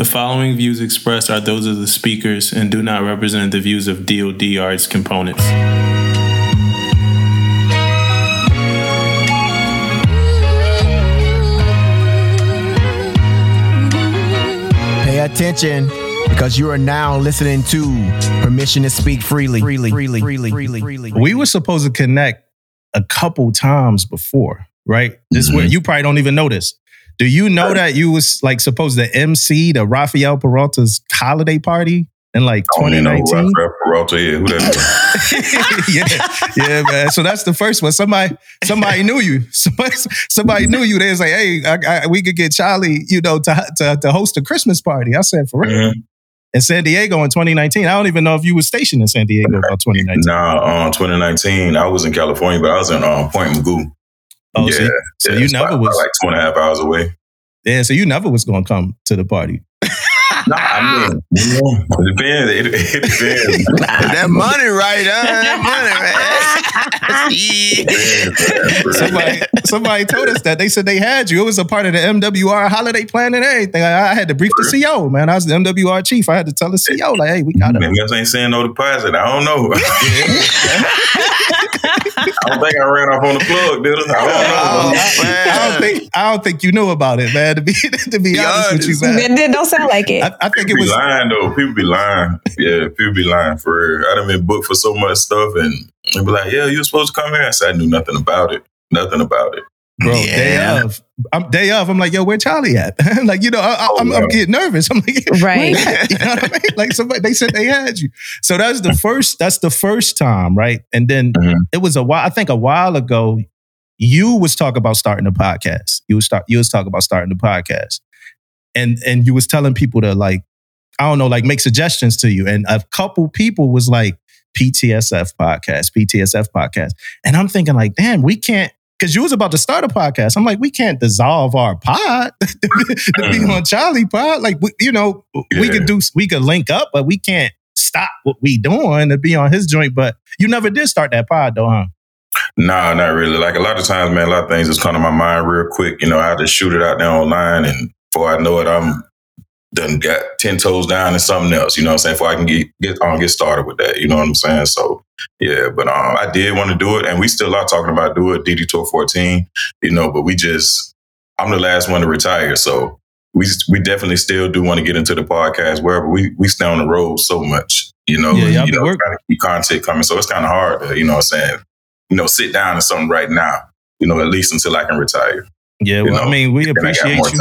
The following views expressed are those of the speakers and do not represent the views of DoD or its components. Pay attention because you are now listening to Permission to Speak Freely. Freely, freely, freely, freely, freely. we were supposed to connect a couple times before, right? This is where mm-hmm. you probably don't even know this. Do you know that you was like supposed to MC the Rafael Peralta's holiday party in like I don't even know who 2019? Rafael Peralta is. Who that yeah, yeah, man. So that's the first one. Somebody, somebody knew you. Somebody, somebody knew you. They was like, "Hey, I, I, we could get Charlie, you know, to, to to host a Christmas party." I said, "For real." Mhm. In San Diego in 2019. I don't even know if you were stationed in San Diego about 2019. Nah, um, 2019, I was in California, but I was in um, Point Mugu. Oh, yeah, so, so yeah, you never was. like two and a half hours away. Yeah, so you never was gonna come to the party. Nah, I mean, it depends. It, it depends. that money right, huh? That money, man. Yeah. Somebody, somebody told us that they said they had you. It was a part of the MWR holiday plan and everything. I, I had to brief the CO, man. I was the MWR chief. I had to tell the CO, like, hey, we got to. Maybe I ain't saying no deposit. I don't know. I don't think I ran off on the plug, did I? I Oh, don't know. Oh, man. I don't think I don't think you knew about it, man. To be to be Be honest with you, man. It did- don't sound like it. I, I think it People be was. lying though. People be lying. Yeah, people be lying for real. I done been booked for so much stuff and they be like, yeah, you were supposed to come here. I said, I knew nothing about it. Nothing about it. Bro, Yeah. day of. I'm day of. I'm like, yo, where Charlie at? like, you know, I, I, Oh, I'm, I'm getting nervous. I'm like, Right. where you know what I mean? Like somebody, they said they had you. So that's the first. That's the first time, right? And then Mhm. it was a while. I think a while ago, you was talking about starting a podcast. You was start. You was talking about starting a podcast, and and you was telling people to like, I don't know, like make suggestions to you. And a couple people was like, PTSF podcast, PTSF podcast. And I'm thinking like, damn, we can't because you was about to start a podcast. I'm like, we can't dissolve our pod to be, hmm. on Charlie pod. Like, we, you know, we could do, we could link up, but we can't stop what we doing to be on his joint. But you never did start that pod though, huh? Nah, not really. Like a lot of times, man, a lot of things just come to my mind real quick. You know, I just shoot it out there online and before I know it, I'm done got 10 toes down and something else. You know what I'm saying? Before I can get get on get started with that. You know what I'm saying? So yeah, but um I did want to do it and we still are talking about do it, DD Tour 14, you know, but we just I'm the last one to retire. So we we definitely still do want to get into the podcast wherever we we stay on the road so much, you know, Yeah, you know, work- trying to keep content coming. So it's kind of hard to, you know what I'm saying, you know, sit down and something right now, you know, at least until I can retire. Yeah, well, I mean, we appreciate you. time.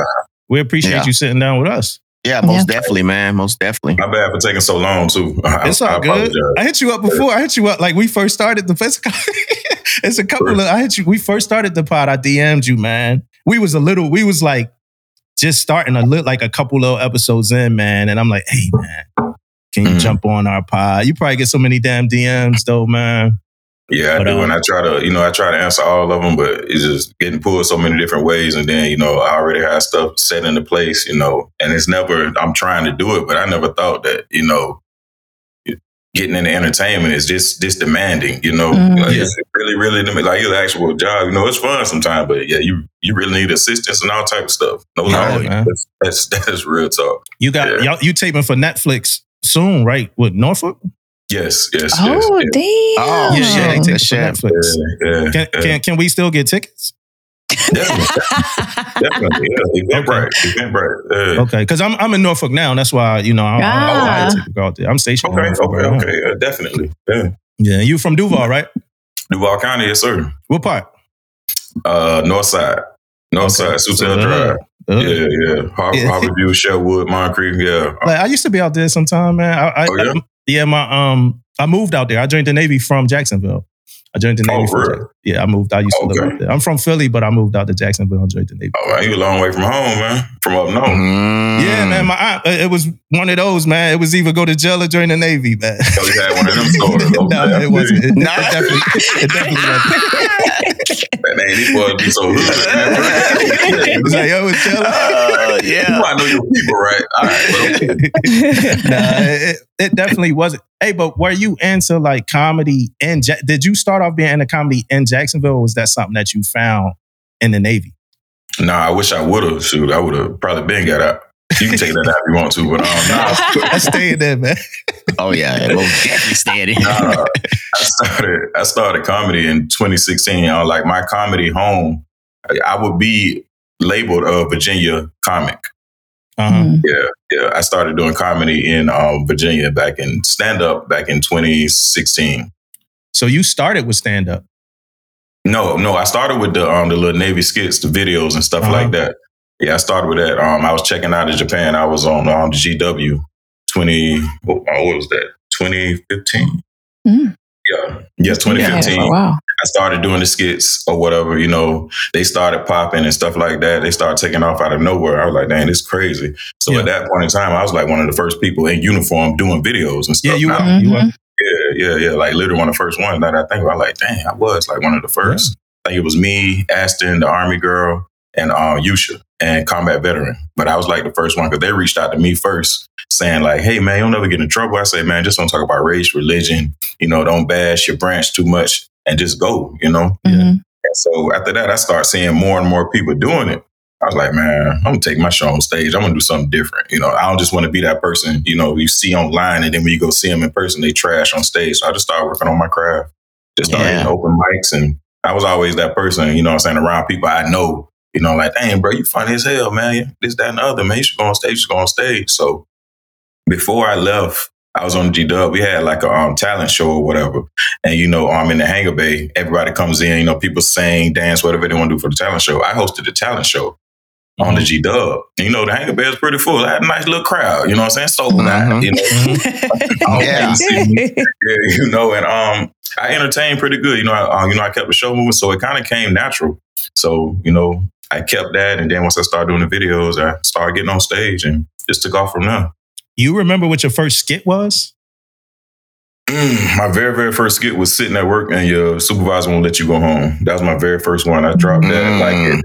We appreciate Yeah. you sitting down with us. Yeah, most Yeah. definitely, man. Most definitely. My bad for taking so long too. I, It's all I good. apologize. I hit you up before. I hit you up like we first started the first. it's a couple of. I hit you. We first started the pod. I DM'd you, man. We was a little. We was like just starting a little, like a couple little episodes in, man. And I'm like, hey, man, can you Mhm. jump on our pod? You probably get so many damn DMs though, man. Yeah, I But, do, um, and I try to, you know, I try to answer all of them, but it's just getting pulled so many different ways, and then you know, I already have stuff set into place, you know, and it's never. I'm trying to do it, but I never thought that, you know, getting into entertainment is just just demanding, you know, Mhm. like, Yeah. it's really, really dem- like your actual job. You know, it's fun sometimes, but yeah, you you really need assistance and all type of stuff. No Yeah, man. that's, that's that's real talk. You got Yeah. y'all, you taping for Netflix soon, right? With Norfolk? Yes, yes, yes. oh, yes. damn. Oh, yeah, shit. they taping for Shit. Netflix. Yeah, yeah, Can, yeah. can can we still get tickets? Definitely, definitely, yeah. Eventbrite, Eventbrite. Yeah. Okay, because I'm I'm in Norfolk now. and That's why you know I'm, I'm, Ah. I'm, to go out there. I'm stationed. in Okay, Norfolk okay, right okay. Uh, definitely. Yeah. Yeah, you from Duval, right? Duval County, yes, sir. What part? Uh, North Side. North Okay. Side, So, Soutel uh, Drive. uh, Yeah, yeah. Har- Yeah. Harvard View, Sherwood, Moncrief, yeah. Like I used to be out there sometime, man. I, I, Oh, yeah? I- yeah, my um, I moved out there. I joined the Navy from Jacksonville. I joined the Navy. Oh, from really? Jack- yeah, I moved. I used to live out there. I'm from Philly, but I moved out to Jacksonville and joined the Navy. Oh, you a long way from home, man. From up north. Mm. Yeah, man. My aunt, uh, it was one of those, man. It was either go to jail or join the Navy, man. So you had one of them stories. no, Okay, it wasn't. It. Nah. it definitely, it definitely wasn't. Man, these boys be so hood. It was like, yo, it's jail. Uh, You yeah. might know your people, right? All right, but okay. nah, it, it definitely wasn't. Hey, but were you into like comedy in? Ja- did you start off being into comedy in Jacksonville, or was that something that you found in the Navy? Nah, I wish I would have. Shoot, I would have probably been got out. You can take that out if you want to, but um, nah, I stay in there, man. Oh yeah, we'll definitely stay in. nah, I started I started comedy in 2016. You know, like my comedy home, I- I would be labeled a Virginia comic. Uh-huh. Mm. Yeah, yeah. I started doing comedy in um, Virginia back in stand up back in 2016. So you started with stand up. No, no, I started with the um the little Navy skits, the videos and stuff Uh-huh. like that. Yeah, I started with that. Um, I was checking out in Japan. I was on um, the GW twenty. What, uh, what was that? Twenty fifteen. Mm. Yeah, yeah, twenty fifteen. Yeah. Wow. I started doing the skits or whatever. You know, they started popping and stuff like that. They started taking off out of nowhere. I was like, dang, this is crazy. So Yeah. at that point in time, I was like one of the first people in uniform doing videos and stuff. Yeah, you were. You were. Yeah, yeah, yeah. Like literally one of the first ones that I think about. Like, dang, I was like one of the first. I think it was me, Aston, the Army girl, and uh, Yusha, and combat veteran. But I was like the first one because they reached out to me first, saying like, "Hey, man, you'll never get in trouble." I say, "Man, just don't talk about race, religion. You know, don't bash your branch too much, and just go." You know. Mhm. And so after that, I start seeing more and more people doing it. I was like, man, I'm gonna take my show on stage. I'm gonna do something different. You know, I don't just want to be that person, you know, you see online and then when you go see them in person, they trash on stage. So I just started working on my craft. Just started Yeah. open mics and I was always that person, you know what I'm saying, around people I know, you know, like, dang, bro, you funny as hell, man. This, that, and the other, man. You should go on stage, you should go on stage. So before I left, I was on G Dub. We had like a um, talent show or whatever. And, you know, I'm in the hangar bay. Everybody comes in, you know, people sing, dance, whatever they want to do for the talent show. I hosted the talent show on the G Dub. You know, the hangar bay is pretty full. I had a nice little crowd, you know what I'm saying? Sold out, Mhm. you know. Yeah. things see me. yeah, you know, and um, I entertained pretty good. You know, I, uh, you know, I kept the show moving, so it kind of came natural. So, you know, I kept that, and then once I started doing the videos, I started getting on stage, and just took off from there. You remember what your first skit was? Mm, my very, very first skit was sitting at work, and your supervisor won't let you go home. That was my very first one. I dropped that Mm. like at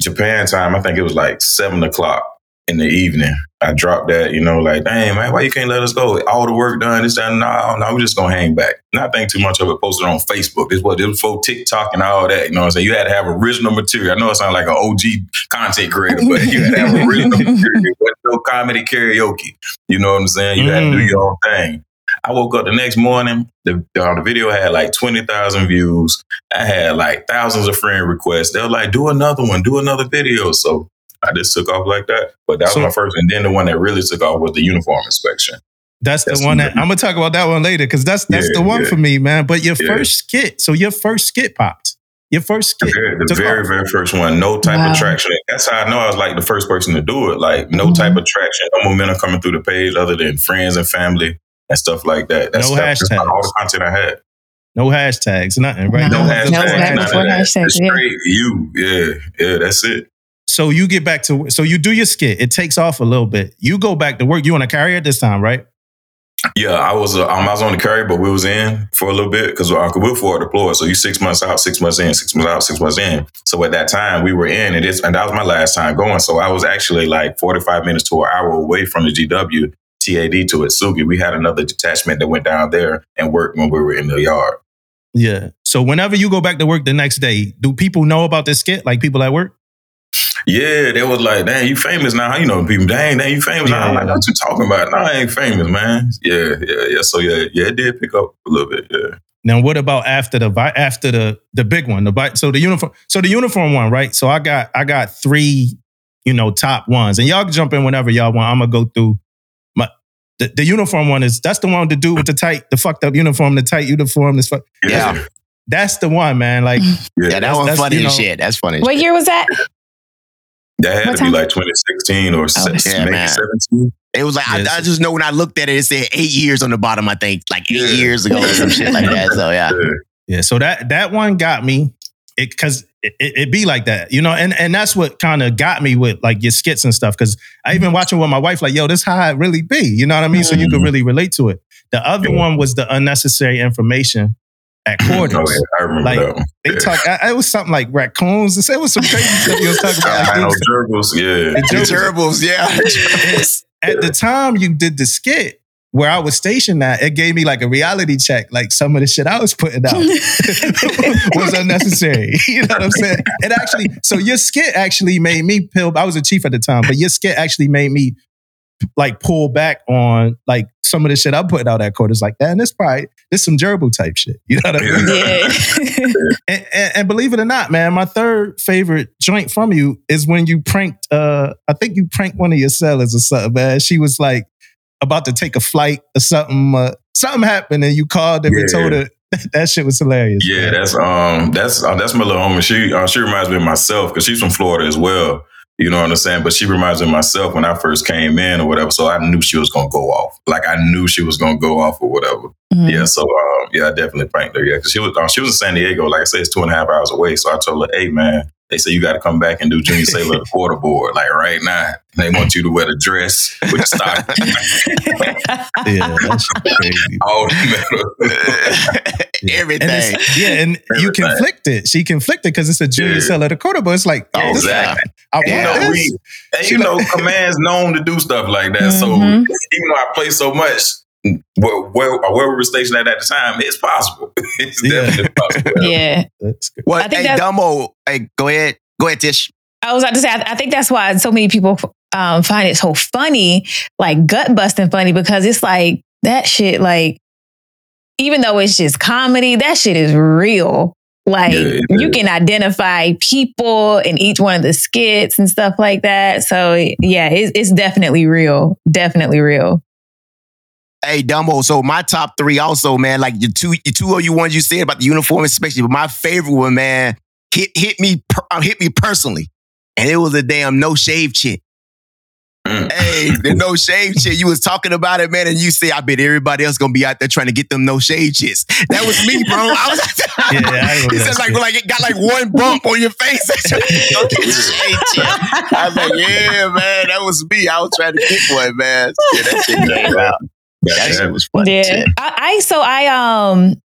Japan time. I think it was like seven o'clock in the evening. I dropped that, you know, like, dang, man, why you can't let us go? All the work done, this, that, no, no, we're just gonna hang back. Not think too much of it, posted on Facebook. This was, it was for TikTok and all that, you know what I'm saying? You had to have original material. I know it sounds like an OG content creator, but you had to have original material. No comedy karaoke. You know what I'm saying? You had to do Mm. your own thing. I woke up the next morning. The, uh, the video had like 20,000 views. I had like thousands of friend requests. They were like, do another one, do another video. So I just took off like that. But that was So- my first. And then the one that really took off was the uniform inspection. That's the one that I'm gonna talk about that one later because that's that's Yeah, the one yeah. for me, man. But your Yeah. first skit, so your first skit popped. Your first The skit. very, the very, off. very first one, no type Wow. of traction. That's how I know I was like the first person to do it. Like no Mhm. type of traction, no momentum coming through the page other than friends and family and stuff like that. That's, No that's hashtags. all the content I had. No hashtags, nothing, right? No. No That was hashtags, back none of that. hashtags, It's yeah. straight you. Yeah, yeah, that's it. So you get back to so you do your skit. It takes off a little bit. You go back to work. You on a carrier this time, right? Yeah, I was uh, I was on the carry, but we was in for a little bit because we were forward deployed. So you six months out, six months in, six months out, six months in. So at that time we were in, and it's and that was my last time going. So I was actually like forty five minutes to an hour away from the GW TAD to Atsugi. We had another detachment that went down there and worked when we were in the yard. Yeah. So whenever you go back to work the next day, do people know about this skit? Like people at work? Yeah, they was like, "Dang, you famous now?" How you know people? Dang, dang, you famous now? I'm like, "What you talking about?" No, I ain't famous, man. Yeah, yeah, yeah. So yeah, yeah, it did pick up a little bit. Yeah. Now, what about after the after the the big one? The so the uniform so the uniform one, right? So I got I got three, you know, top ones, and y'all can jump in whenever y'all want. I'm gonna go through the, the uniform one is that's the one to do with the tight the fucked up uniform, the tight uniform. This fuck, Yeah. that's the one, man. Like yeah. Yeah, that That's- one's that's, funny you as know- shit. That's funny. What shit. year was that? That had What to be like 2016 or oh, se- yeah, maybe man. 17. It was like I, Yes. I just know when I looked at it, it said eight years on the bottom. I think like eight Yeah. years ago or some shit like that. So yeah, Yeah, so that that one got me it because it, it, it be like that, you know, and and that's what kind of got me with like your skits and stuff. Because I even watching with my wife, like, yo, this how it really be, you know what I mean? So you could Mhm. really relate to it. The other Yeah. one was the unnecessary information at quarters. Oh, yeah, I remember Like, that one. They Yeah. talk. I, it was something like raccoons. It was some crazy stuff you was talking about. Like, I know gerbils, yeah. the the gerbils. gerbils. Yeah, at the time you did the skit where I was stationed at, it gave me like a reality check. Like some of the shit I was putting out was unnecessary. You know what I'm saying? It actually, so your skit actually made me pill. I was a chief at the time, but your skit actually made me like pull back on like some of the shit I put out at court. It's like, man, this probably this some gerbil type shit. You know what I mean? Yeah. And, and, and believe it or not, man, my third favorite joint from you is when you pranked. uh I think you pranked one of your sellers or something, man. She was like about to take a flight or something. Uh, something happened, and you called them and Yeah. told her that shit was hilarious. Yeah, man. that's um, that's uh, that's my little homie. She uh, she reminds me of myself because she's from Florida as well. You know what I'm saying? But she reminds me of myself when I first came in or whatever. So I knew she was gonna go off. Like I knew she was gonna go off or whatever. Mhm. Yeah. So um, yeah, I definitely pranked her. Yeah, because she was uh, she was in San Diego. Like I said, it's two and a half hours away. So I told her, hey man, they say you got to come back and do Junior Sailor the quarter board like right now. They want you to wear the dress with the stock. yeah, that's crazy. all metal. And Everything. it's, yeah, and you Everything. conflicted. She conflicted because it's a junior Yeah. seller at the quarter, but it's like, Oh, this- exactly. I You know, this. we, and you know, command's known to do stuff like that. So Mhm. even though I play so much, where, where, where we were stationed at at the time, it's possible. it's Yeah. definitely possible. yeah. That's good. Well, I think hey, that- Dumbo, hey, go ahead. Go ahead, Tish. I was about to say, I, I think that's why so many people um, find it so funny, like gut busting funny, because it's like that shit, like, even though it's just comedy, that shit is real. Like, Yeah, it you can identify people in each one of the skits and stuff like that. So, yeah, it's, it's definitely real. Definitely real. Hey, Dumbo. So my top three also, man, like your two, your two of you ones you said about the uniform inspection, but my favorite one, man, hit hit me per, uh, hit me personally, and it was a damn no shave chick. Mm. Hey, the no shave chick. You was talking about it, man, and you say, I bet everybody else gonna be out there trying to get them no shave chicks. That was me, bro. I was. Yeah, I he said like like it got like one bump on your face. Go shave chick. I was like, yeah, man, that was me. I was trying to get one, man. Yeah, that shit came out. That shit was funny. Yeah. shit. I, I so I um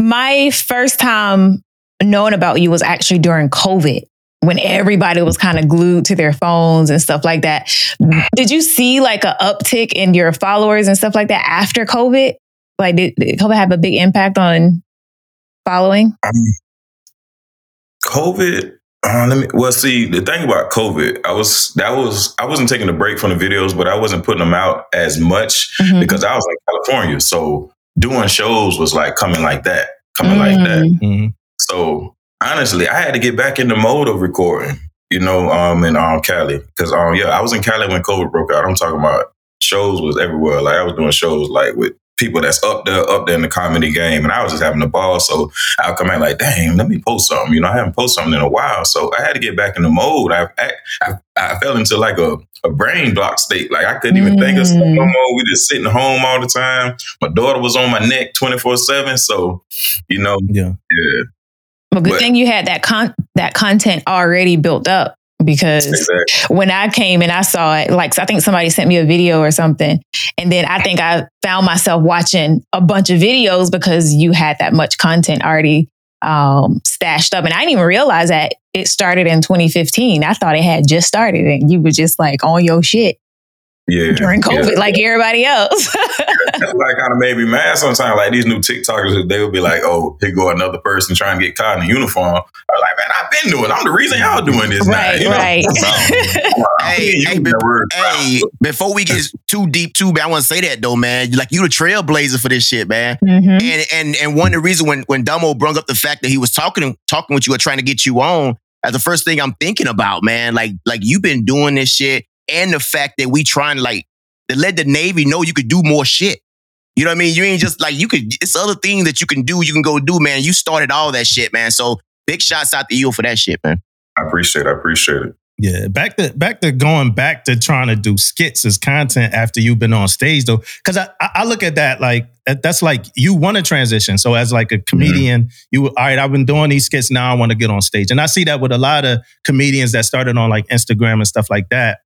my first time knowing about you was actually during COVID when everybody was kind of glued to their phones and stuff like that. Did you see like a uptick in your followers and stuff like that after COVID? Like did, did COVID have a big impact on following? COVID. Uh, let me. Well, see, the thing about COVID, I was that was I wasn't taking a break from the videos, but I wasn't putting them out as much Mhm. because I was in California. So doing shows was like coming like that, coming like that. Mm. Mhm. So honestly, I had to get back in the mode of recording, you know, um, in um, Cali. Cause um, yeah, I was in Cali when COVID broke out. I'm talking about shows was everywhere. Like I was doing shows like with people that's up there, up there in the comedy game. And I was just having a ball. So I'll come out like, dang, let me post something. You know, I haven't posted something in a while. So I had to get back in the mode. I I, I, I fell into like a, a brain block state. Like I couldn't even think of stuff no Mm. more. We just sitting home all the time. My daughter was on my neck 24 7. So, you know, Yeah. yeah. Well, good But- thing you had that con- that content already built up because Exactly. when I came and I saw it, like I think somebody sent me a video or something, and then I think I found myself watching a bunch of videos because you had that much content already um, stashed up, and I didn't even realize that it started in 2015. I thought it had just started, and you were just like on your shit Yeah. during COVID, Yeah. like everybody else. That's like kind of made me mad sometimes. Like these new TikTokers, they would be like, "Oh, here go another person trying to get caught in a uniform." I'm like, man, I've been doing. it. I'm the reason y'all doing this. now, right, you know? right. I'm Hey, hey, that word. Hey, before we get too deep, too, man, I want to say that though, man. Like you, the trailblazer for this shit, man. Mhm. And and and one of the reasons when when Dumbo brought up the fact that he was talking talking with you or trying to get you on, that's the first thing I'm thinking about, man. Like like you've been doing this shit, and the fact that we trying to like to let the Navy know you could do more shit. You know what I mean? You ain't just like you could. It's other things that you can do. You can go do, man. You started all that shit, man. So big shots out to you for that shit, man. I appreciate. it. I appreciate it. Yeah, back to back to going back to trying to do skits as content after you've been on stage though, because I, I I look at that like that's like you want to transition. So as like a comedian, mm-hmm. you all right. I've been doing these skits now. I want to get on stage, and I see that with a lot of comedians that started on like Instagram and stuff like that.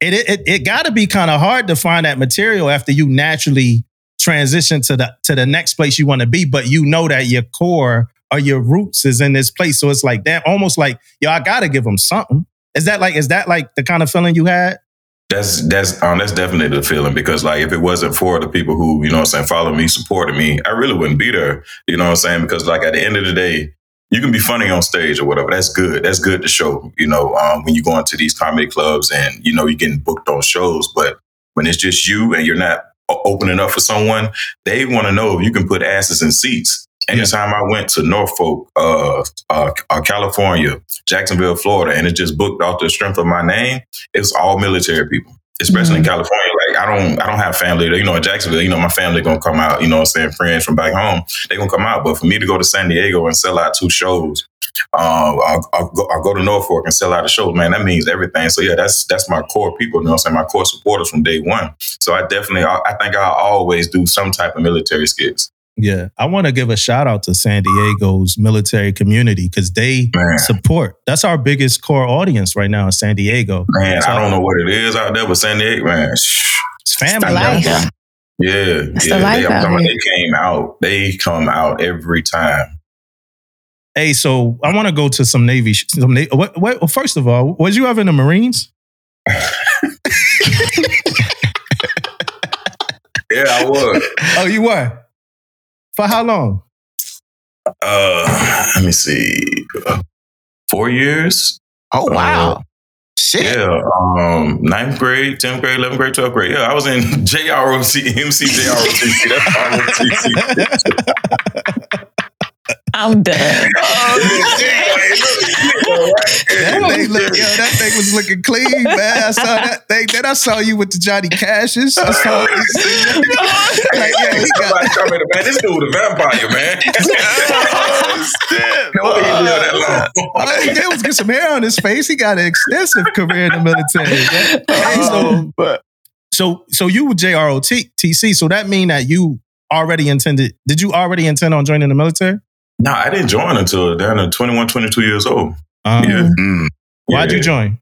It it it got to be kind of hard to find that material after you naturally transition to the to the next place you want to be, but you know that your core or your roots is in this place. So it's like that, almost like yo, I gotta give them something. Is that like is that like the kind of feeling you had? That's that's um, that's definitely the feeling because like if it wasn't for the people who you know I'm saying follow me supported me I really wouldn't be there you know what I'm saying because like at the end of the day you can be funny on stage or whatever. That's good. That's good to show, you know, um, when you go into these comedy clubs and, you know, you're getting booked on shows. But when it's just you and you're not opening up for someone, they want to know if you can put asses in seats. Anytime I went to Norfolk, uh, uh, uh, California, Jacksonville, Florida, and it just booked off the strength of my name, it's all military people. Especially in California, I don't, I don't have family. You know, in Jacksonville, you know, my family gonna come out. You know, what I'm saying friends from back home, they gonna come out. But for me to go to San Diego and sell out two shows, uh, I'll, go, go to Norfolk and sell out a show. Man, that means everything. So yeah, that's that's my core people. You know, I'm saying my core supporters from day one. So I definitely, I, I think I'll always do some type of military skits. Yeah, I want to give a shout out to San Diego's military community because they Man. support. That's our biggest core audience right now in San Diego. Man, So- I don't know what it is out there, but San Diego, man, shh. It's family. the life. man. yeah, It's the yeah. life They, I'm out talking here. they came out. They come out every time. Hey, so I want to go to some Navy. sh- Some Na- what, what, well, first of all, was you ever in the Marines? Yeah, I was. Oh, you were. For how long? uh, let me see, uh, four years. Oh wow. Shit. Yeah, um, ninth grade, tenth grade, eleventh grade, twelfth grade. Yeah, I was in JROC, MC JROC. That's ROTC. I'm done. That thing, look, yo, that thing was looking clean, man. I saw that thing. Then I saw you with the Johnny Cashes. I saw like, yeah, he got, Somebody man. This dude a vampire, man. no way he lived that long. all he did was get some hair on his face. He got an extensive career in the military. man. Hey, so, so, so you were JROTC. So that mean that you already intended? Did you already intend on joining the military? No, I didn't join until down to uh, 21, 22 years old. Um, Yeah. Mm. Why'd you join?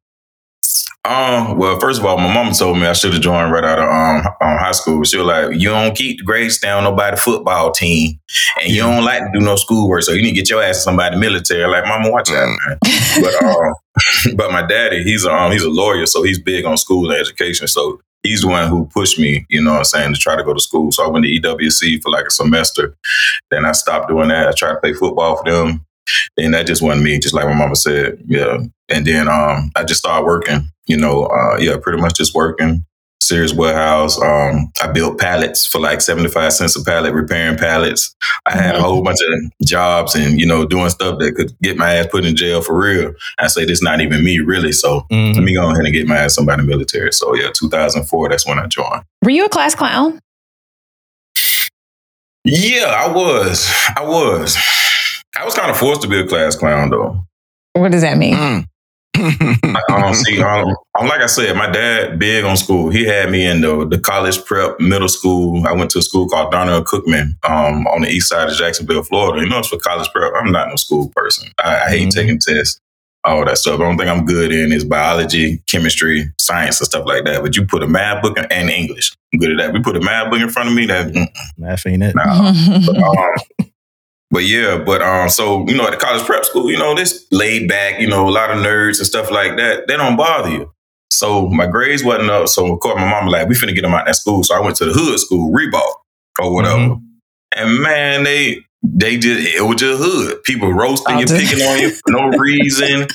Um, well, first of all, my mom told me I should have joined right out of um, um, high school. She was like, "You don't keep the grades down nobody football team, and you don't like to do no schoolwork, so you need to get your ass to somebody military." Like, Mama, watch out, man. but um, but my daddy, he's a, um, he's a lawyer, so he's big on school and education. So he's the one who pushed me, you know, what I'm saying, to try to go to school. So I went to EWC for like a semester. Then I stopped doing that. I tried to play football for them. And that just wasn't me, just like my mama said. Yeah. And then um, I just started working, you know, uh, yeah, pretty much just working. Sears Warehouse. Um, I built pallets for like 75 cents a pallet, repairing pallets. I had a whole bunch of jobs and, you know, doing stuff that could get my ass put in jail for real. I say this not even me, really. So Mhm. let me go ahead and get my ass somebody in the military. So yeah, 2004, that's when I joined. Were you a class clown? Yeah, I was. I was. I was kind of forced to be a class clown though. What does that mean? Mm. um, see, um, um, like I said, my dad big on school. He had me in the, the college prep middle school. I went to a school called Darnell Cookman um, on the east side of Jacksonville, Florida. You know, it's for college prep. I'm not no school person. I, I hate Mhm. taking tests, all that stuff. I don't think I'm good in is biology, chemistry, science, and stuff like that. But you put a math book in, and English. I'm good at that. We put a math book in front of me. That mm, Math ain't it. nah. But, um, but yeah, but um, so you know, at the college prep school, you know, this laid back, you know, a lot of nerds and stuff like that. They don't bother you. So my grades wasn't up. So of course, my mom was like, "We finna get them out of that school." So I went to the hood school, Ribault or whatever. And man, they they just it was just hood. People roasting you, picking on you for no reason.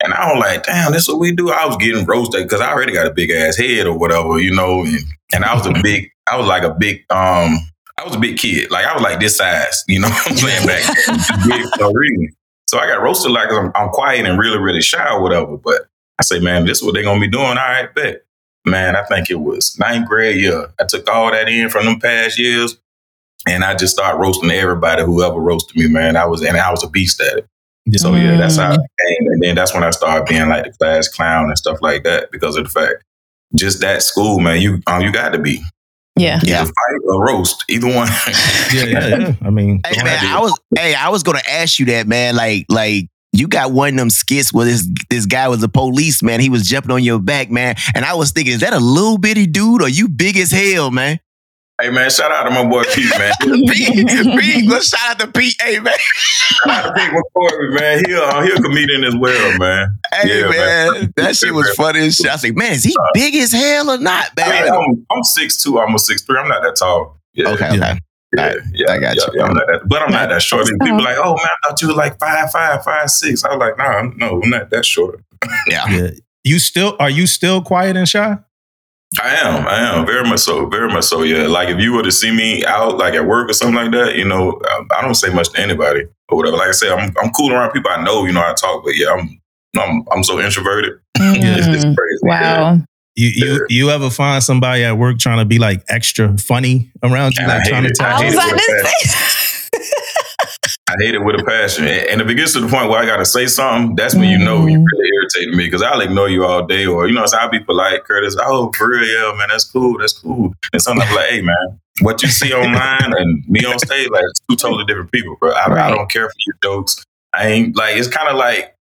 And I was like, damn, this what we do. I was getting roasted because I already got a big ass head or whatever, you know. And, and I was a big, I was like a big, um, I was a big kid. Like I was like this size, you know what I'm saying back. Big for no. So I got roasted like I'm, I'm quiet and really, really shy or whatever. But I say, man, this is what they're gonna be doing. All right, bet. Man, I think it was ninth grade year. I took all that in from them past years. And I just started roasting everybody, whoever roasted me, man. I was and I was a beast at it. So yeah, that's how Mm. it came. And then that's when I started being like the class clown and stuff like that because of the fact just that school, man, you um, you got to be. Yeah. Yeah. Either fight or roast, either one. yeah, yeah, yeah. I mean, Hey man, have I was hey, I was gonna ask you that, man. Like, like you got one of them skits where this this guy was a police man. He was jumping on your back, man. And I was thinking, is that a little bitty dude or you big as hell, man? Hey man, shout out to my boy Pete, man. Pete, Pete, let's shout out to Pete. Hey man, shout out to Pete McCoy, man. He uh, he a comedian as well, man. hey Yeah, man, man. that shit was funny as shit. I was like, man, is he big as hell or not, man? I'm, I'm six two, almost six three. I'm not that tall. Yeah. Okay, Yeah. okay. Yeah, I- yeah, I got yeah, you. yeah, I'm not that, but I'm not that short. That's People tough. like, oh man, I thought you were like five, five, five, six. I was like, nah, I'm- no, I'm not that short. Yeah. Yeah. You still are you still quiet and shy? I am, I am very much so, very much so. Yeah, like if you were to see me out, like at work or something like that, you know, I, I don't say much to anybody or whatever. Like I said, I'm I'm cool around people I know. You know, I talk, but yeah, I'm I'm I'm so introverted. It's, it's Mm. crazy. Yeah. Wow. You you you ever find somebody at work trying to be like extra funny around you, And I like hate trying to it. tell I was it like with a this. I hate it with a passion. And if it gets to the point where I got to say something, that's when you know you Mhm. really irritating me because I'll ignore you all day. Or, you know, so I'll be polite, Curtis. Oh, for real, yeah, man, that's cool. That's cool. And sometimes I'm like, hey, man, what you see online and me on stage, like, it's two totally different people, bro. I, I don't care for your jokes. I ain't like, it's kind of like,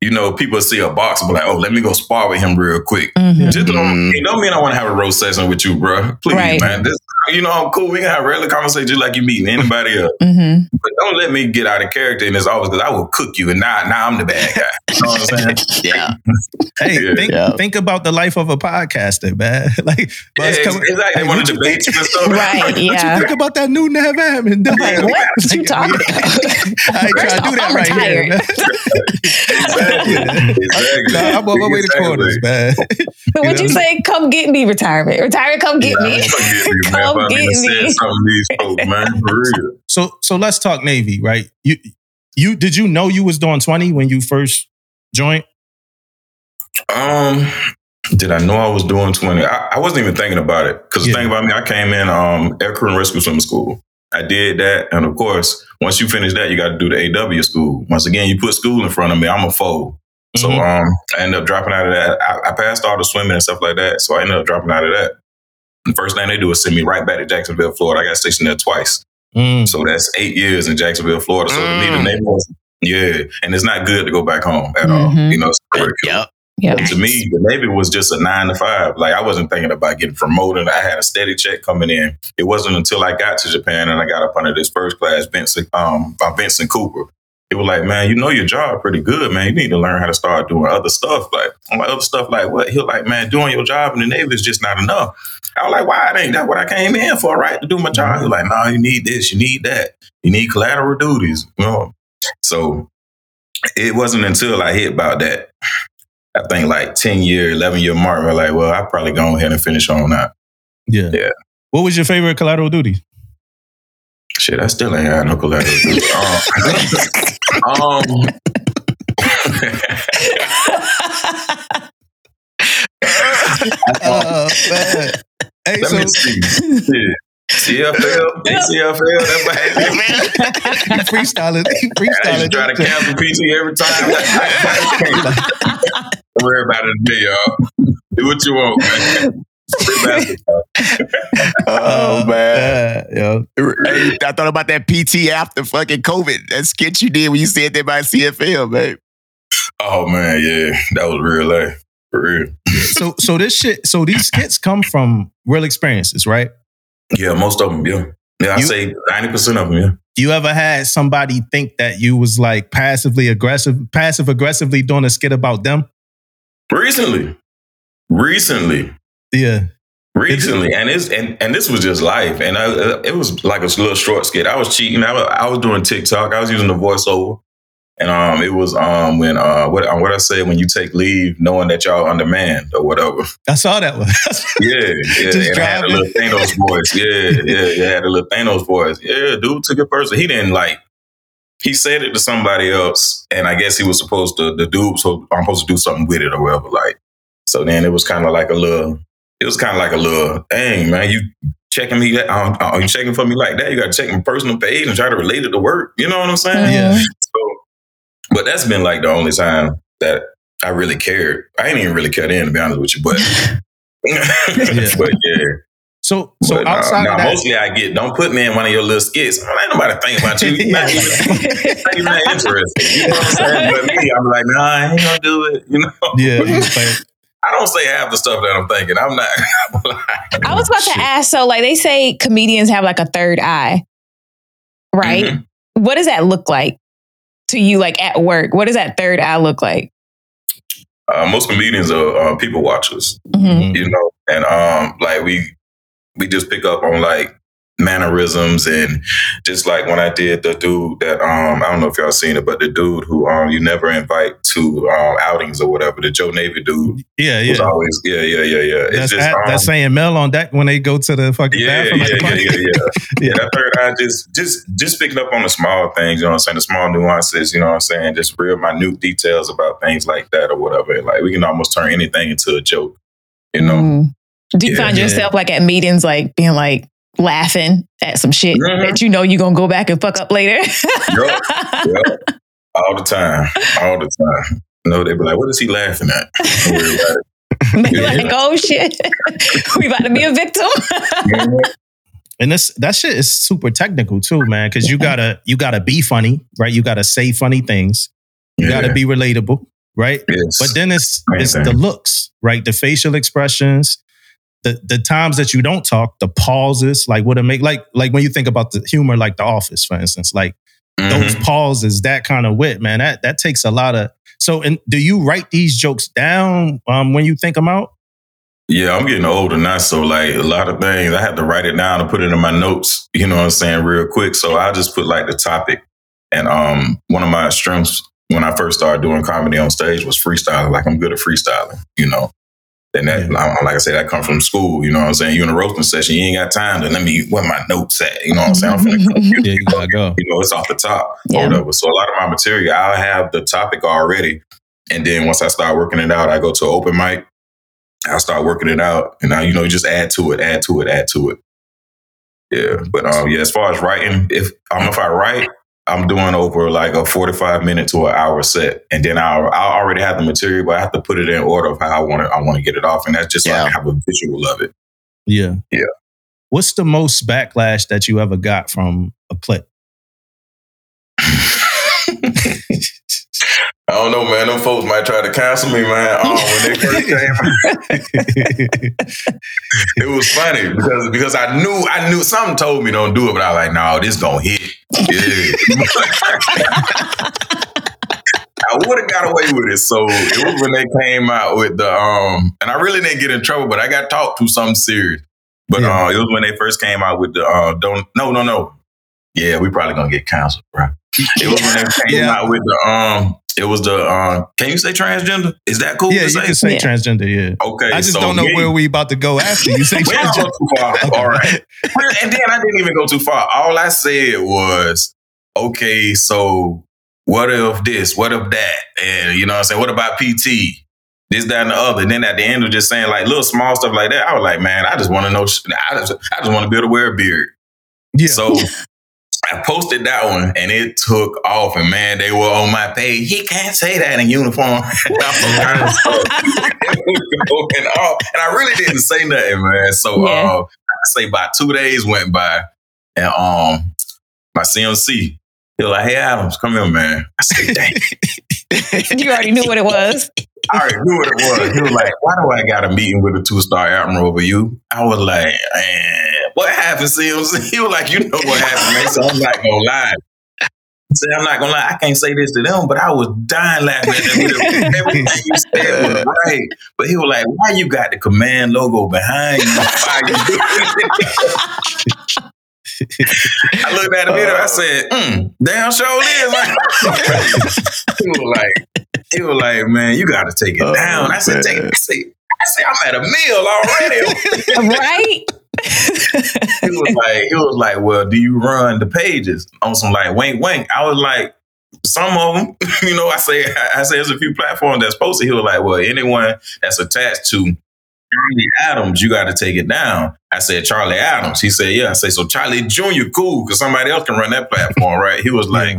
you know, people see a boxer, but like, oh, let me go spar with him real quick. Mhm. Just don't, Mhm. it don't mean I want to have a roast session with you, bro. Please, Right. man. This, you know, I'm cool. We can have regular conversation just like you meeting anybody else. Mhm. But don't let me get out of character in this office because I will cook you, and now, now I'm the bad guy. You know what I'm saying? Yeah. Hey, Yeah. think Yeah. think about the life of a podcaster, man. like, Yeah, buzz coming- exactly. They Hey, want what to you debate think- you and stuff. Right. What you think about that new Nav admin? dog? Like, what you talking about? I ain't trying to do that I'm right here. retired. Man. Exactly. exactly. I'm on my way to Exactly. quarters, man. So what you say? Come get me, retirement. Retirement, come get me. come get me. Come get me. something to these folks, man, for real. So so let's talk Navy, right? You you did you know you was doing 20 when you first joined? Um, did I know I was doing 20? I, I wasn't even thinking about it. Because Yeah. the thing about me, I came in um, Air Crew and Rescue Swim School. I did that. And of course, once you finish that, you got to do the AW school. Once again, you put school in front of me, I'm a fold. So Mhm. um, I ended up dropping out of that. I, I passed all the swimming and stuff like that. So I ended up dropping out of that. The first thing they do is send me right back to Jacksonville, Florida. I got stationed there twice. Mm. So that's eight years in Jacksonville, Florida. So to me, the Mm. name yeah. And it's not good to go back home at all. Mhm. You know, it's Yep. Yeah. to me, the Navy was just a nine to five. Like I wasn't thinking about getting promoted. I had a steady check coming in. It wasn't until I got to Japan and I got up under this first class Vincent, um, by Vincent Cooper. It was like, man, you know your job pretty good, man. You need to learn how to start doing other stuff. Like, I'm like other stuff, like what? He was like, man, doing your job in the Navy is just not enough. I was like, why? It ain't that what I came in for, right? To do my job. He was like, no, you need this, you need that, you need collateral duties. You know? So it wasn't until I hit about that I think like 10 year, 11 year mark, we're like, well, I probably go ahead and finish on that. Yeah. Yeah. What was your favorite collateral duty? Shit, I still ain't had no collateral. um, um, Oh, man. Hey, let so me see. Shit. CFL, ACFL, that's what happened. you freestyling, you I used to freestyling. try to cancel PT every time. Don't worry about it today, y'all. Do what you want, man. Oh, oh man. Yeah, yeah. Hey, I thought about that PT after fucking COVID. That skit you did when you said that by CFL, man. Oh man, yeah, that was real life. For real. So, so this shit, so these skits come from real experiences, right? Yeah, most of them, yeah. Yeah, I You- say 90% of them, yeah. You ever had somebody think that you was like passively aggressive, passive aggressively doing a skit about them? Recently. Recently. Yeah. Recently, and it's and, and this was just life, and I, it was like a little short skit. I was cheating. I was, I was doing TikTok. I was using the voiceover, and um, it was um when uh what what I said when you take leave, knowing that y'all undermanned or whatever. I saw that one. Yeah, yeah. Just and I had a little Thanos voice. Yeah, yeah, yeah. Had a little Thanos voice. Yeah, dude took it personal. He didn't like. He said it to somebody else, and I guess he was supposed to. The dude was so I'm supposed to do something with it or whatever. Like, so then it was kind of like a little. It was kind of like a little. Dang man, you checking me? That, um, are you checking for me like that? You got to check my personal page and try to relate it to work. You know what I'm saying? yeah. So, but that's been like the only time that I really cared. I ain't even really cared in to be honest with you, but. but yeah, So, so but, nah, outside nah, of that, mostly I get don't put me in one of your little skits. I ain't nobody think about you. You're not, even, not even that interested. You know what I'm saying? But me, I'm like, nah, I ain't gonna do it. You know? yeah, you was like, I don't say half the stuff that I'm thinking. I'm not. I was about Shit. to ask. So, like they say, comedians have like a third eye, right? Mhm. What does that look like to you, like at work? What does that third eye look like? uh, most comedians are uh, people watchers. Mhm. you know, and um, like we we just pick up on like mannerisms and just like when I did the dude that um I don't know if y'all seen it, but the dude who um you never invite to um outings or whatever, the Joe Navy dude Yeah, was yeah. always yeah yeah yeah yeah. It's That's, just at- um, that's saying Mel on that when they go to the fucking yeah, bathroom. yeah, at the yeah, yeah, yeah, yeah. That third eye just just just picking up on the small things, you know what I'm saying? The small nuances, you know what I'm saying? Just real minute details about things like that or whatever. Like we can almost turn anything into a joke, you know? Mm. Do you Yeah, find yeah. yourself like at meetings, like being like laughing at some shit Mhm. that you know you're gonna go back and fuck up later? Yup, yup. All the time. All the time. You know, they be like, what is he laughing at? Don't worry about it. They like, oh shit, we about to be a victim. Mhm. And this that shit is super technical too, man. Because you gotta you gotta be funny, right? You gotta say funny things. You Yeah. gotta be relatable, right? Yes. But then it's Same it's thing. the looks, right? The facial expressions, the the times that you don't talk, the pauses, like what it make like like when you think about the humor, like The Office, for instance, like those Mhm. pauses, that kind of wit, man. That that takes a lot of. So, and do you write these jokes down um, when you think them out? Yeah, I'm getting older now, so like a lot of things I had to write it down and put it in my notes. You know what I'm saying, real quick. So I just put like the topic, and um, one of my strengths when I first started doing comedy on stage was freestyling. Like I'm good at freestyling, you know. And that, like like I said, that comes from school. You know what I'm saying. You in a roasting session, you ain't got time to let me where my notes at. You know what I'm saying. I'm finna come Yeah, you gotta go. you know, it's off the top Yeah. or whatever. So a lot of my material, I'll have the topic already. And then once I start working it out, I go to an open mic. I'll start working it out. And now, you know, you just add to it, add to it, add to it. Yeah. But um, yeah, as far as writing, if um, if I write, I'm doing over like a 45 minute to an hour set. And then I'll, I'll already have the material, but I have to put it in order of how I want to I want to get it off. And that's just so I have a visual of it. Yeah. Yeah. What's the most backlash that you ever got from a clip? I don't know, man. Them folks might try to cancel me, man. Um, when they first came, it was funny because because I knew I knew something told me don't do it, but I was like, no, this gonna hit. Yeah. I would have got away with it. So it was when they came out with the um, and I really didn't get in trouble, but I got talked to something serious. But Yeah. uh, it was when they first came out with the uh, don't no no no. Yeah, we probably gonna get canceled, bro. It was when they came Yeah. out with the um. It was the um. Can you say transgender? Is that cool yeah, to you say? can say Yeah. transgender. Yeah. okay, I just so don't know yeah, where we about to go after you say transgender. go too far. All right. And then I didn't even go too far. All I said was, okay, so what if this? What if that? And you know what I'm saying? What about PT? This, that, and the other. And then at the end of just saying like little small stuff like that, I was like, man, I just want to know. I just, I just want to be able to wear a beard. Yeah. So I posted that one and it took off. And man, they were on my page. He can't say that in uniform. And I'm kind of stuff. It was going off. And I really didn't say nothing, man. So Yeah. uh, I say about two days went by and um my CMC, he was like, hey Adams, come here, man. I said, dang. you already knew what it was. I already knew what it was. He was like, why do I got a meeting with a two-star admiral over you? I was like, man, what happened, CMC? He was like, you know what happened, man. So I'm not gonna lie. He said, I'm not gonna lie, I can't say this to them, but I was dying laughing at. Everything you said was right. But he was like, why you got the command logo behind you? I looked at him and I said, mm, damn sure is. he was like, he was like, man, you gotta take it Oh, down. I said, take it. I said, I said, I'm at a meal already. right? he was like, he was like, well, do you run the pages on some like wink wink? I was like, some of them, you know, I say, I say, there's a few platforms that's posted. He was like, well, anyone that's attached to Charlie Adams, you got to take it down. I said, Charlie Adams. He said, yeah. I say, so Chalee Jr. cool because somebody else can run that platform, right? He was like,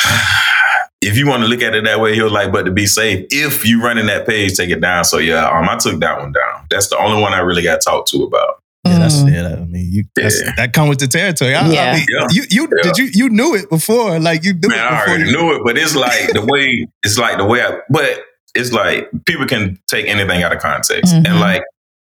if you want to look at it that way, he was like, but to be safe, if you running that page, take it down. So yeah, um, I took that one down. That's the only one I really got talked to about. Yeah, that's Mm. yeah. that- I mean, you that's, Yeah. that comes with the territory. I, I Yeah. mean, Yeah. you you Yeah. did you you knew it before, like you knew Man, it I already You, knew it, but it's like the way it's like the way I but it's like people can take anything out of context. Mhm. And like,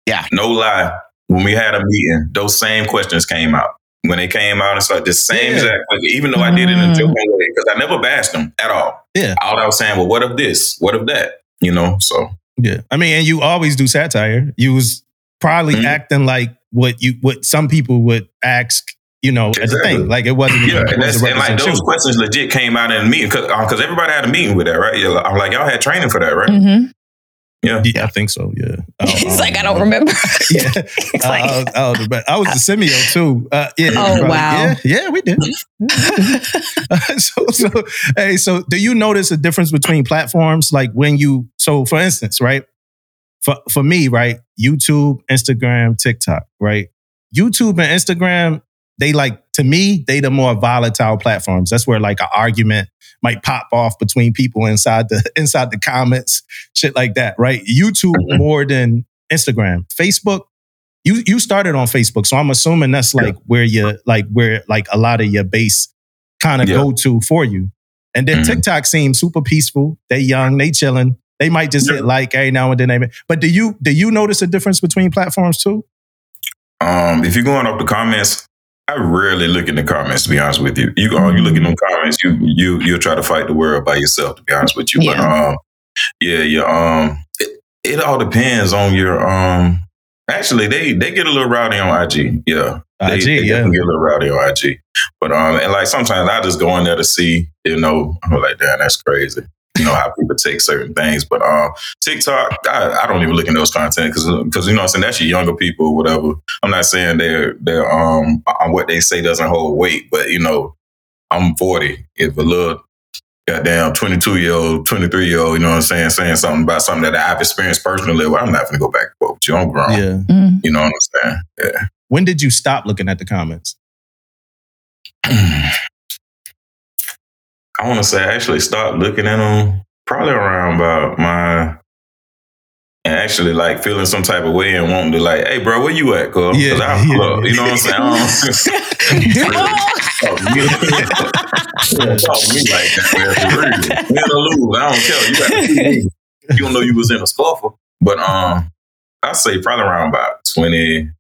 Yeah. no lie, when we had a meeting, those same questions came out. When they came out, it's like the same Yeah. exact question, even though I did it in a Mm. joking way, because I never bashed them at all. Yeah. All I was saying, well, what if this? What if that? You know, so yeah, I mean, and you always do satire. You was probably Mhm. acting like what you what some people would ask. You know, as a Exactly. thing. Like it wasn't. Yeah, it and, that's, wasn't and like those you. questions legit came out in the meeting because everybody had a meeting with that, right? I'm like, y'all had training for that, right? hmm Yeah. Yeah, I think so. Yeah. It's like I don't remember. Yeah. It's Uh, like- I, was, I, was, but I was the CMEO too. Uh, yeah. Oh, probably. wow. Yeah, yeah, we did. so, so, hey, so do you notice a difference between platforms? Like when you, so for instance, right? For for me, right? YouTube, Instagram, TikTok, right? YouTube and Instagram, they like to me, they the more volatile platforms. That's where like an argument might pop off between people inside the inside the comments, shit like that, right? YouTube Mhm. more than Instagram. Facebook, you you started on Facebook, so I'm assuming that's like where you like where like a lot of your base kind of Yeah. go to for you. And then Mhm. TikTok seems super peaceful. They young, they chilling. They might just Yeah. hit like every now and then. they- But do you do you notice a difference between platforms too? Um, if you're going off the comments, I rarely look in the comments. To be honest with you, you uh, you look in the comments, you you you'll try to fight the world by yourself. To be honest with you, but um, yeah, yeah, um, it, it all depends on your um. Actually, they they get a little rowdy on IG. Yeah, they, IG, they yeah. get a little rowdy on IG. But um, and like sometimes I just go in there to see, you know, I'm like, damn, that's crazy. You know how people take certain things, but um, TikTok, I, I don't even look in those content because because you know what I'm saying that's your younger people or whatever. I'm not saying they're they're um on what they say doesn't hold weight, but you know, I'm 40. If a little goddamn 22 year old, 23 year old, you know what I'm saying, saying something about something that I've experienced personally, well, I'm not going to go back and forth with you. I'm grown. Yeah. Mm. You know what I'm saying? Yeah. When did you stop looking at the comments? I want to say I actually stopped looking at them probably around about my and actually like feeling some type of way and wanting to like, hey bro, where you at, cuz? Yeah, I yeah. you know what I'm saying? I don't- talk to me. Yeah, talk to me like that, man, for real. Win or lose, I don't care. You got to see me. You don't know you was in a scuffle. But um, I say probably around about 20,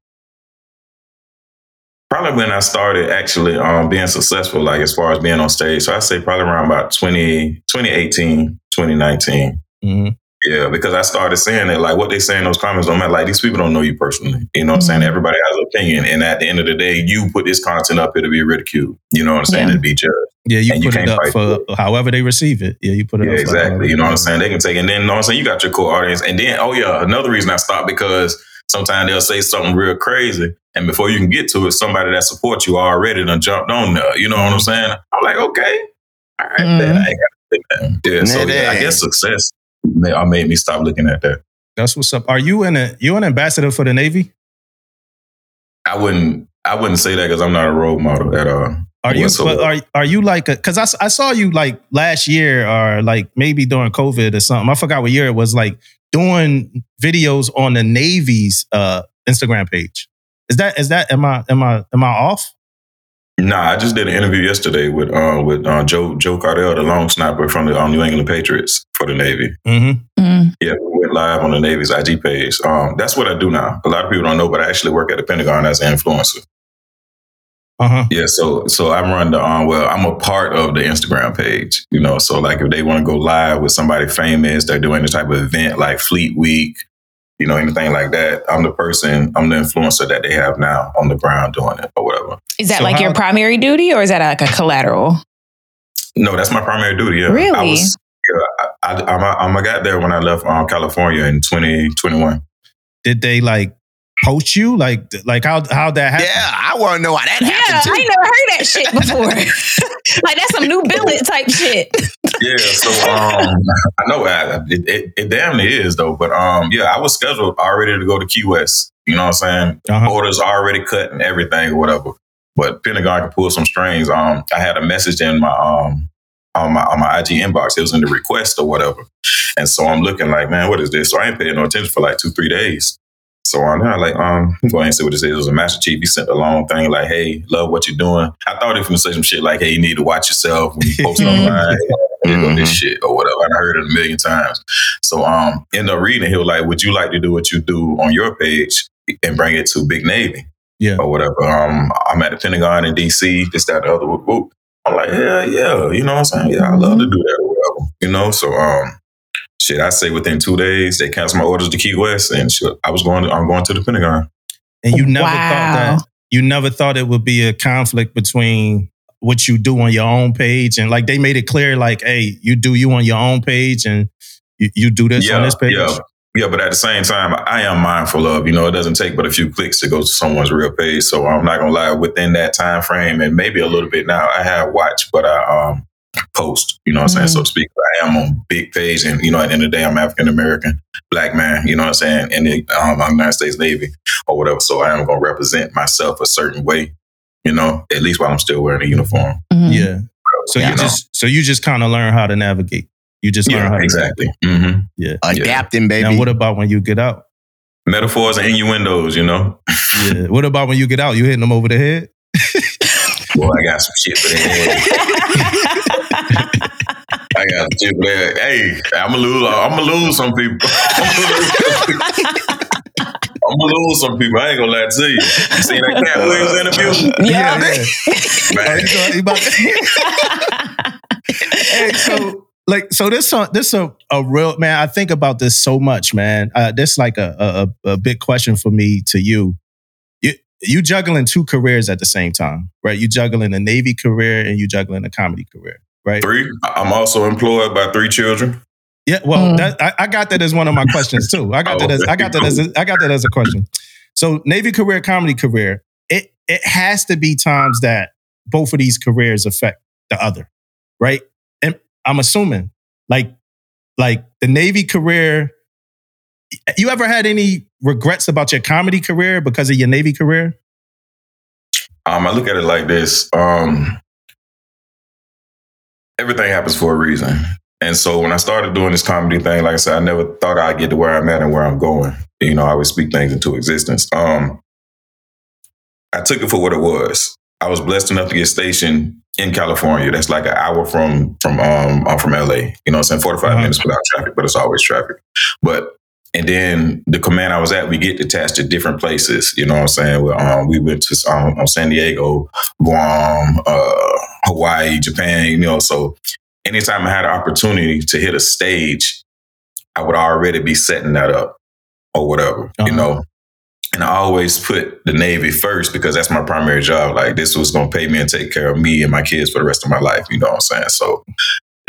probably when I started actually um being successful, like as far as being on stage. So I say probably around about 20, 2018, 2019. Mhm. Yeah, because I started saying that, like what they say in those comments, I'm like, these people don't know you personally. You know what I'm saying? Mhm. Everybody has an opinion. And at the end of the day, you put this content up to be ridiculed. You know what I'm saying? Yeah. To be judged. Yeah, you And you put it can't up for for however they receive it. Yeah, you put it Yeah, up. exactly. You know what I'm saying? They can take it. And then, you know what I'm saying? You got your core audience. And then, oh, yeah, another reason I stopped because sometimes they'll say something real crazy. And before you can get to it, somebody that supports you already done jumped on there. You know what I'm saying? I'm like, okay. All right, Mhm. then I ain't got to say that. Yeah, so yeah, I guess success may, I made me stop looking at that. That's what's up. Are you in a you an ambassador for the Navy? I wouldn't I wouldn't say that because I'm not a role model at all. Are you Whatsoever. but are are you like a because I saw you like last year or like maybe during COVID or something. I forgot what year it was like doing videos on the Navy's uh Instagram page. Is that is that am I am I am I off? Nah, I just did an interview yesterday with uh, with uh, Joe Joe Cardona, the long snapper from the um, New England Patriots for the Navy. Mm-hmm. Mm. Yeah, we went live on the Navy's IG page. Um, that's what I do now. A lot of people don't know, but I actually work at the Pentagon as an influencer. Uh-huh. Yeah, so so I run the um, well, I'm a part of the Instagram page. You know, so like if they want to go live with somebody famous, they're doing the type of event like Fleet Week, you know, anything like that. I'm the person, I'm the influencer that they have now on the ground doing it or whatever. Is that So like your primary duty or is that like a collateral? No, that's my primary duty. Yeah, I Really? was. Yeah, I, I, I'm, a, I'm a got there when I left um, California in 2021. Did they like poach you? Like like how how that happened? Yeah, I want to know how that Yeah, happened too. I ain't never heard that shit before. like that's some new billet type shit. Yeah, so um, I know I, it, it, it damn near is though, but um, yeah, I was scheduled already to go to Key West. You know what I'm saying? Uh-huh. Orders already cut and everything or whatever. But Pentagon can pull some strings. Um, I had a message in my um on my on my IG inbox. It was in the request or whatever, and so I'm looking like, man, what is this? So I ain't paying no attention for like two three days. So I'm there, like, um, I'm going and see what this is. It was a Master Chief. He sent a long thing like, hey, love what you're doing. I thought he was going to say some shit like, hey, you need to watch yourself when you post online. You know, this shit or whatever. I heard it a million times. So um, end up reading, he was like, would you like to do what you do on your page and bring it to Big Navy? Yeah. Or whatever. Um, I'm at the Pentagon in DC, this, that, the other. Whoop, whoop. I'm like, yeah, yeah. You know what I'm saying? Yeah, I love to do that or whatever. You know, so um, shit, I say within two days they canceled my orders to Key West, and shit, I was going. To, I'm going to the Pentagon. and you never thought that you never thought it would be a conflict between what you do on your own page and like they made it clear like hey you do you on your own page and you, you do this on this page Yeah. Yeah, but at the same time, I am mindful of, you know, it doesn't take but a few clicks to go to someone's real page. So I'm not gonna lie, within that time frame and maybe a little bit now, I have watched, but I um post, you know what I'm saying, so to speak. I am on big page and you know, at the end of the day, I'm African American, black man, you know what I'm saying, in the um, United States Navy or whatever. So I am gonna represent myself a certain way, you know, at least while I'm still wearing a uniform. Mhm. yeah so Yeah. you just so you just kind of learn how to navigate you just learn how Yeah, to exactly. hmm yeah Adapting, baby. now what about when you get out Metaphors and innuendos, you know. yeah what about when you get out you hitting them over the head Boy, I got some shit for that. I got some shit for that. Hey, I'm gonna lose. I'm gonna lose some people. I'm gonna lose some people. I ain't gonna lie to you. You seen that Katt Williams interview? Yeah. Man, you go- you about- hey, so like so this a, this a, a real man. I think about this so much, man. Uh, this like a, a a big question for me to you. You you juggling two careers at the same time, right? You juggling a Navy career and you juggling a comedy career, right? three. I'm also employed by three children. Yeah, well, Mm. that, I, I got that as one of my questions too. I got that as I got that as a, I got that as a question. So Navy career, comedy career, it it has to be times that both of these careers affect the other, right? And I'm assuming, like, like the Navy career. You ever had any regrets about your comedy career because of your Navy career? Um, I look at it like this. Um, everything happens for a reason. And so when I started doing this comedy thing, like I said, I never thought I'd get to where I'm at and where I'm going. You know, I would speak things into existence. Um, I took it for what it was. I was blessed enough to get stationed in California. That's like an hour from from um I'm from LA. You know, what I'm saying 45 Uh-huh. minutes without traffic, but it's always traffic. But and then the command I was at, we get detached to different places. You know what I'm saying? We, um, we went to um, San Diego, Guam, uh, Hawaii, Japan. You know, so anytime I had an opportunity to hit a stage, I would already be setting that up or whatever. Uh-huh. You know, and I always put the Navy first because that's my primary job. Like this was going to pay me and take care of me and my kids for the rest of my life. You know what I'm saying? So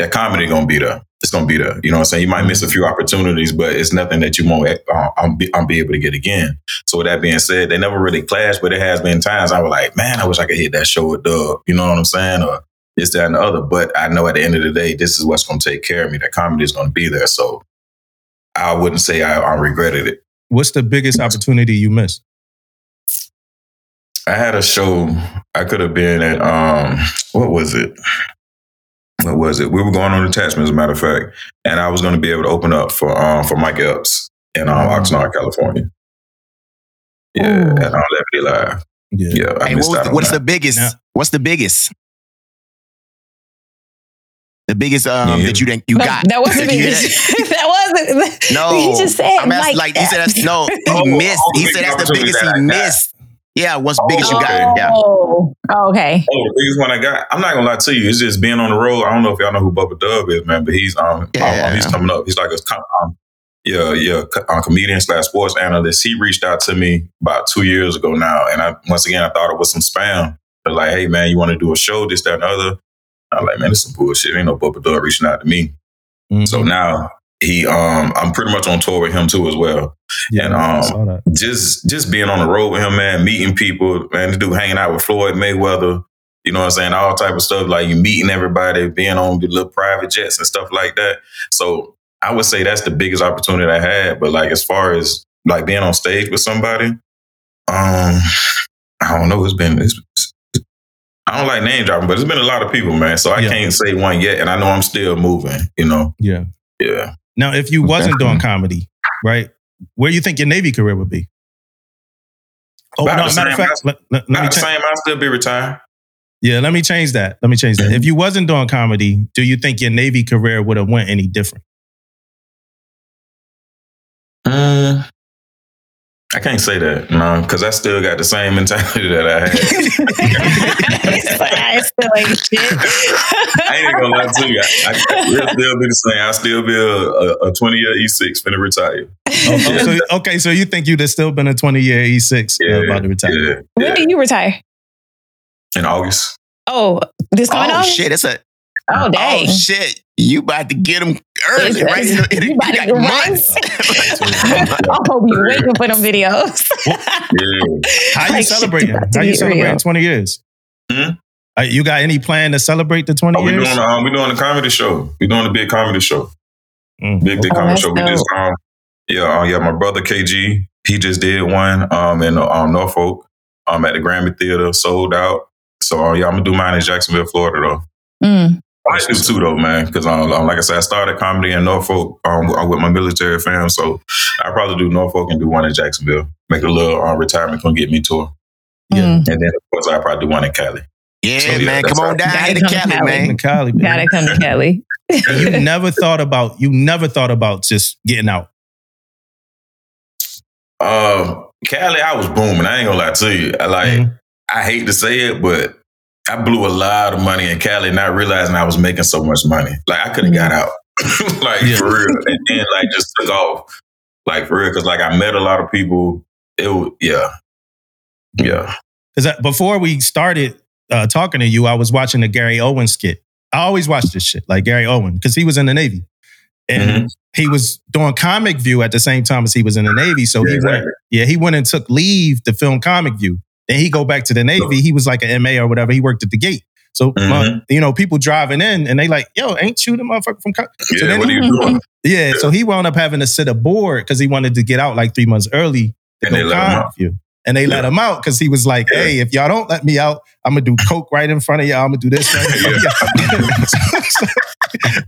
that comedy going to be there. It's going to be there. You know what I'm saying? You might miss a few opportunities, but it's nothing that you won't uh, I'm be, I'll be able to get again. So with that being said, they never really clashed, but it has been times I was like, man, I wish I could hit that show with Doug. You know what I'm saying? Or this, that, and the other. But I know at the end of the day, this is what's going to take care of me. That comedy is going to be there. So I wouldn't say I, I regretted it. What's the biggest opportunity you missed? I had a show. I could have been at um, what was it? What was it? We were going on attachment, as a matter of fact, and I was going to be able to open up for um for Mike Epps in um, Oxnard, California. Yeah, Ooh. at um, Levity Live. Yeah, I Hey, what missed was out the, what's that. the biggest? Yeah. What's the biggest? The biggest um, Yeah. that you didn't you No, got. that wasn't Did me. that? that wasn't. No, he just said I'm asking, like, like he said that's no, he Oh, missed. oh, He said that's the biggest that he missed. Yeah, what's the biggest Oh, you got? Yeah. Oh, okay. Oh, the biggest one I got. I'm not gonna lie to you. It's just being on the road. I don't know if y'all know who Bubba Dub is, man, but he's um, Yeah. um, he's coming up. He's like a um, yeah yeah co- uh, comedian slash sports analyst. He reached out to me about two years ago now, and I once again I thought it was some spam. They're like, hey man, you want to do a show? This that and the other. I'm like, man, this is some bullshit. Ain't no Bubba Dub reaching out to me. Mhm. So now he um, I'm pretty much on tour with him too as well yeah, and, um, just just being on the road with him, man, meeting people, man, this dude hanging out with Floyd Mayweather, you know what I'm saying, all type of stuff, like you meeting everybody, being on the little private jets and stuff like that. So I would say that's the biggest opportunity I had. But like as far as like being on stage with somebody, um, I don't know. It's been it's, I don't like name dropping, but it's been a lot of people, man. So I Yeah. can't say one yet, and I know I'm still moving. You know, Yeah. yeah. Now, if you wasn't doing comedy, right, where do you think your Navy career would be? Oh, About no, matter of fact, let, let- let me Not the cha- same. I'll still be retired. yeah, let me change that. Let me change that. If you wasn't doing comedy, do you think your Navy career would have went any different? Mm, I can't say that, no, because I still got the same mentality that I had. I still ain't shit. I ain't gonna lie to you. I, I will still be the same. I still be a, a 20 year E6 finna retire. Oh, oh, so, okay, so you think you'd have still been a 20 year E6 uh, about to retire? Yeah, when yeah. did you retire? In August. Oh, this coming Oh up? shit, that's a Oh, dang. oh shit. You about to get them early, It's- right? In the- in the- you about to got get months. I hope you waiting for them videos. Yeah. How you Like, celebrating? shit, to How you celebrating real. 20 years? Hmm? Uh, you got any plan to celebrate the 20 Oh, we years? doing um, we doing a comedy show. We're doing a big comedy show. Mm. Big big Oh, comedy that's show. We just um yeah um, yeah my brother KG he just did one um in um Norfolk um at the Grammy Theater sold out. So uh, yeah I'm gonna do mine in Jacksonville, Florida though. Mm. I do too though, man, because um, um, like I said, I started comedy in Norfolk um, with with my military fam. So I probably do Norfolk and do one in Jacksonville. Make a little uh, retirement come get me tour, Yeah. Mm. and then of course I probably do one in Cali. Yeah, So, yeah, man. Come on down Gotta to come to Cali, Cali. man. Cali, man. Gotta come to Cali. you never thought about you never thought about just getting out. Uh, Cali, I was booming. I ain't gonna lie to you. I like. Mhm. I hate to say it, but I blew a lot of money in Cali, not realizing I was making so much money. Like I could have got mm-hmm. out, like Yeah. for real, and then like just took off, like for real, because like I met a lot of people. It was yeah, yeah. Because uh, before we started uh, talking to you, I was watching the Gary Owen skit. I always watch this shit, like Gary Owen, because he was in the Navy. And mm-hmm. he was doing Comic View at the same time as he was in the Navy. So Yeah, he went, exactly. yeah, he went and took leave to film Comic View. Then he go back to the Navy. He was like an MA or whatever. He worked at the gate. So Mhm. my- you know, people driving in and they like, yo, ain't you the motherfucker from Co-" Yeah, So then what are he- you doing? Yeah. So he wound up having to sit aboard because he wanted to get out like three months early to And they go let him out. View. And they let him out because he was like, Yeah. hey, if y'all don't let me out, I'm gonna do coke right in front of y'all. I'm gonna do this right in front of y'all.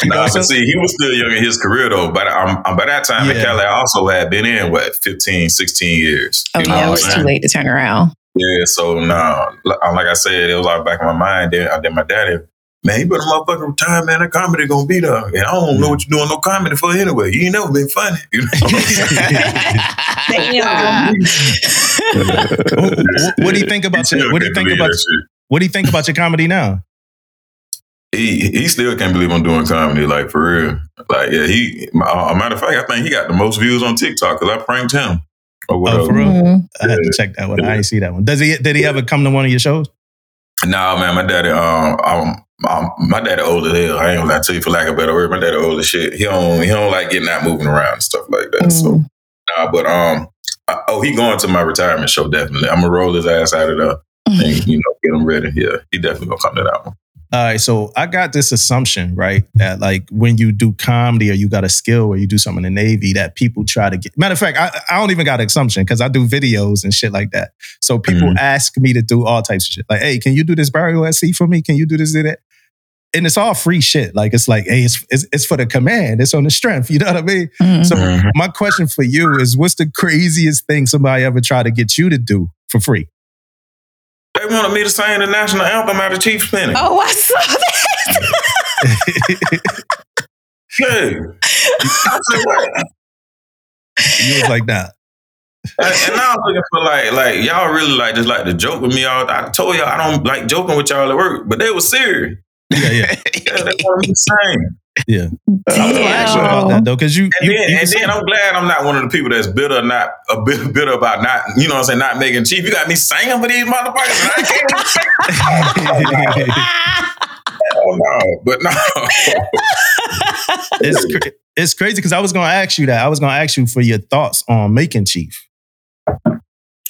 You know, Nah, so- but see, he was still young in his career though. But um, um, by that time in Yeah. Cali, I also had been in what 15, 16 years. Oh You know yeah, it was too late to turn around. Yeah, so nah, like like I said, it was all back in my mind. Then, uh, then my daddy, man, you better motherfucking retire, man. That comedy gonna be there. And I don't know what you're doing no comedy for anyway. You ain't never been funny. You know? What, what- what do you think about your, what do you think about what do you think about your comedy now? He he still can't believe I'm doing comedy, like for real. Like yeah, he. Uh, a matter of fact, I think he got the most views on TikTok because I pranked him or whatever. Oh, for real? Mm. I had to check that one. I didn't see that one. Does he did he ever come to one of your shows? Nah, man, my daddy, um, um, my daddy old as hell. I ain't gonna lie to you for lack of a better word. My daddy old as shit. He don't, he don't like getting out, moving around and stuff like that. So, Mm. nah, but um, I, oh, he going to my retirement show definitely. I'm gonna roll his ass out of there and you know get him ready. Yeah, he definitely gonna come to that one. All right, so I got this assumption, right? That like when you do comedy or you got a skill or you do something in the Navy, that people try to get. Matter of fact, I, I don't even got an assumption because I do videos and shit like that. So people Mhm. ask me to do all types of shit. Like, hey, can you do this burial at sea for me? Can you do this, do that? And it's all free shit. Like it's like, hey, it's, it's it's for the command. It's on the strength. You know what I mean? Mm. So my question for you is, what's the craziest thing somebody ever tried to get you to do for free? They wanted me to sing the national anthem out of Chiefs Pinning. Oh, I saw that. Hey, I said, what? you was like, nah. And, and now I'm looking for like, like y'all really like just like to joke with me all. I told y'all I don't like joking with y'all at work, but they were serious. Yeah, yeah, Yeah, they wanted me to sing. yeah. I was gonna ask you about Damn. that though, because you, And you, then, you and then I'm glad I'm not one of the people that's bitter, not a bit bitter about not, you know what I'm saying, not making chief. You got me singing for these motherfuckers, and I can't. oh, no, but no. it's cra- it's crazy because I was gonna ask you that. I was gonna ask you for your thoughts on making chief.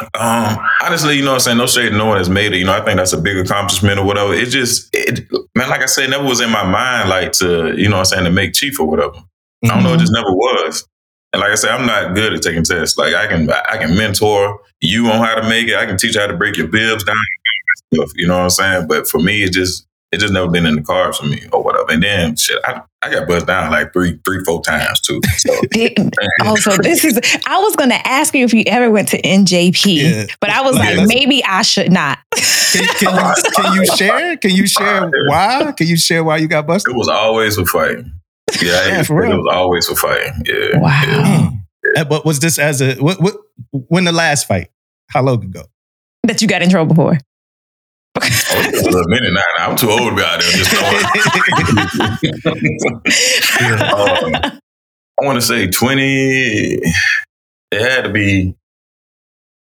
Um, honestly, you know what I'm saying? No shade, no one has made it. You know, I think that's a big accomplishment or whatever. It just, it, man, like I said, it never was in my mind, like to, you know what I'm saying, to make chief or whatever. I don't know, it just never was. And like I said, I'm not good at taking tests. Like I can, I can mentor you on how to make it. I can teach you how to break your bibs down. Stuff, you know what I'm saying? But for me, it just, it just never been in the cards for me or whatever. And then shit, I, I got buzzed down like three, three, four times too. So oh, so this is. I was gonna ask you if you ever went to NJP, Yeah. but I was Yeah, like, that's- maybe I should not. Can, can, you, can you share? Can you share why? Can you share why you got busted? it was always for fighting. Yeah, Yeah, it, for real. it was always for fighting. Yeah. Wow. Yeah. Uh, But was this as a what, what when the last fight? How long ago? That you got in trouble for. It's a minute now. now. I'm too old to be out there just throwing. Um, I want to say 20. It had to be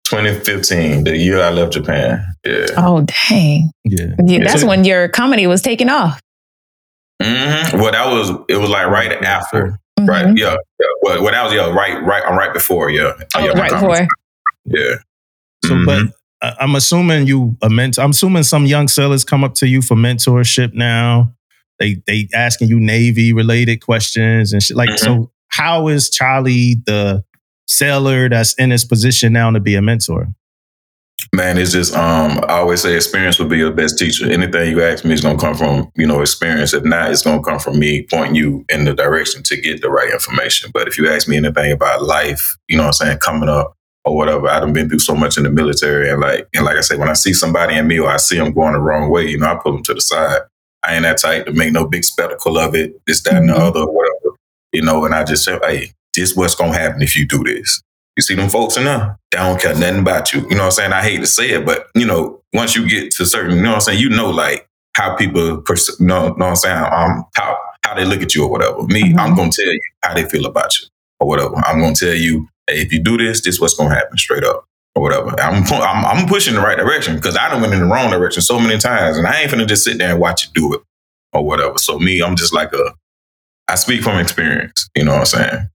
2015, the year I left Japan. Yeah. oh dang. Yeah. Yeah, that's when your comedy was taking off. hmm Well, that was it. Was like right after, right? Mhm. Yeah. yeah. Well, well, that was yeah, right, right, I'm right before. Yeah. Oh, yeah, right before. Yeah. So, Mhm. but I- I'm assuming you a mentor. I'm assuming some young sellers come up to you for mentorship now. They they asking you Navy related questions and shit. Like, Mhm. so how is Charlie the seller that's in his position now to be a mentor? Man, it's just um I always say experience will be your best teacher. Anything you ask me is gonna come from, you know, experience. If not, it's gonna come from me pointing you in the direction to get the right information. But if you ask me anything about life, you know what I'm saying, coming up or whatever, I done been through so much in the military and like and like I say, when I see somebody in me or I see them going the wrong way, you know, I pull them to the side. I ain't that tight to make no big spectacle of it, this, that, and the Mhm. other, whatever. You know, and I just say, hey, this what's gonna happen if you do this. You see them folks in there, they don't care nothing about you. You know what I'm saying? I hate to say it, but you know, once you get to certain, you know what I'm saying, you know like how people pers- you know, know what I'm saying, um how how they look at you or whatever. Me, Mhm. I'm gonna tell you how they feel about you or whatever. I'm gonna tell you, hey, if you do this, this what's gonna happen straight up or whatever. I'm I'm, I'm pushing the right direction because I done went in the wrong direction so many times, and I ain't finna just sit there and watch you do it or whatever. So me, I'm just like a I speak from experience. You know what I'm saying?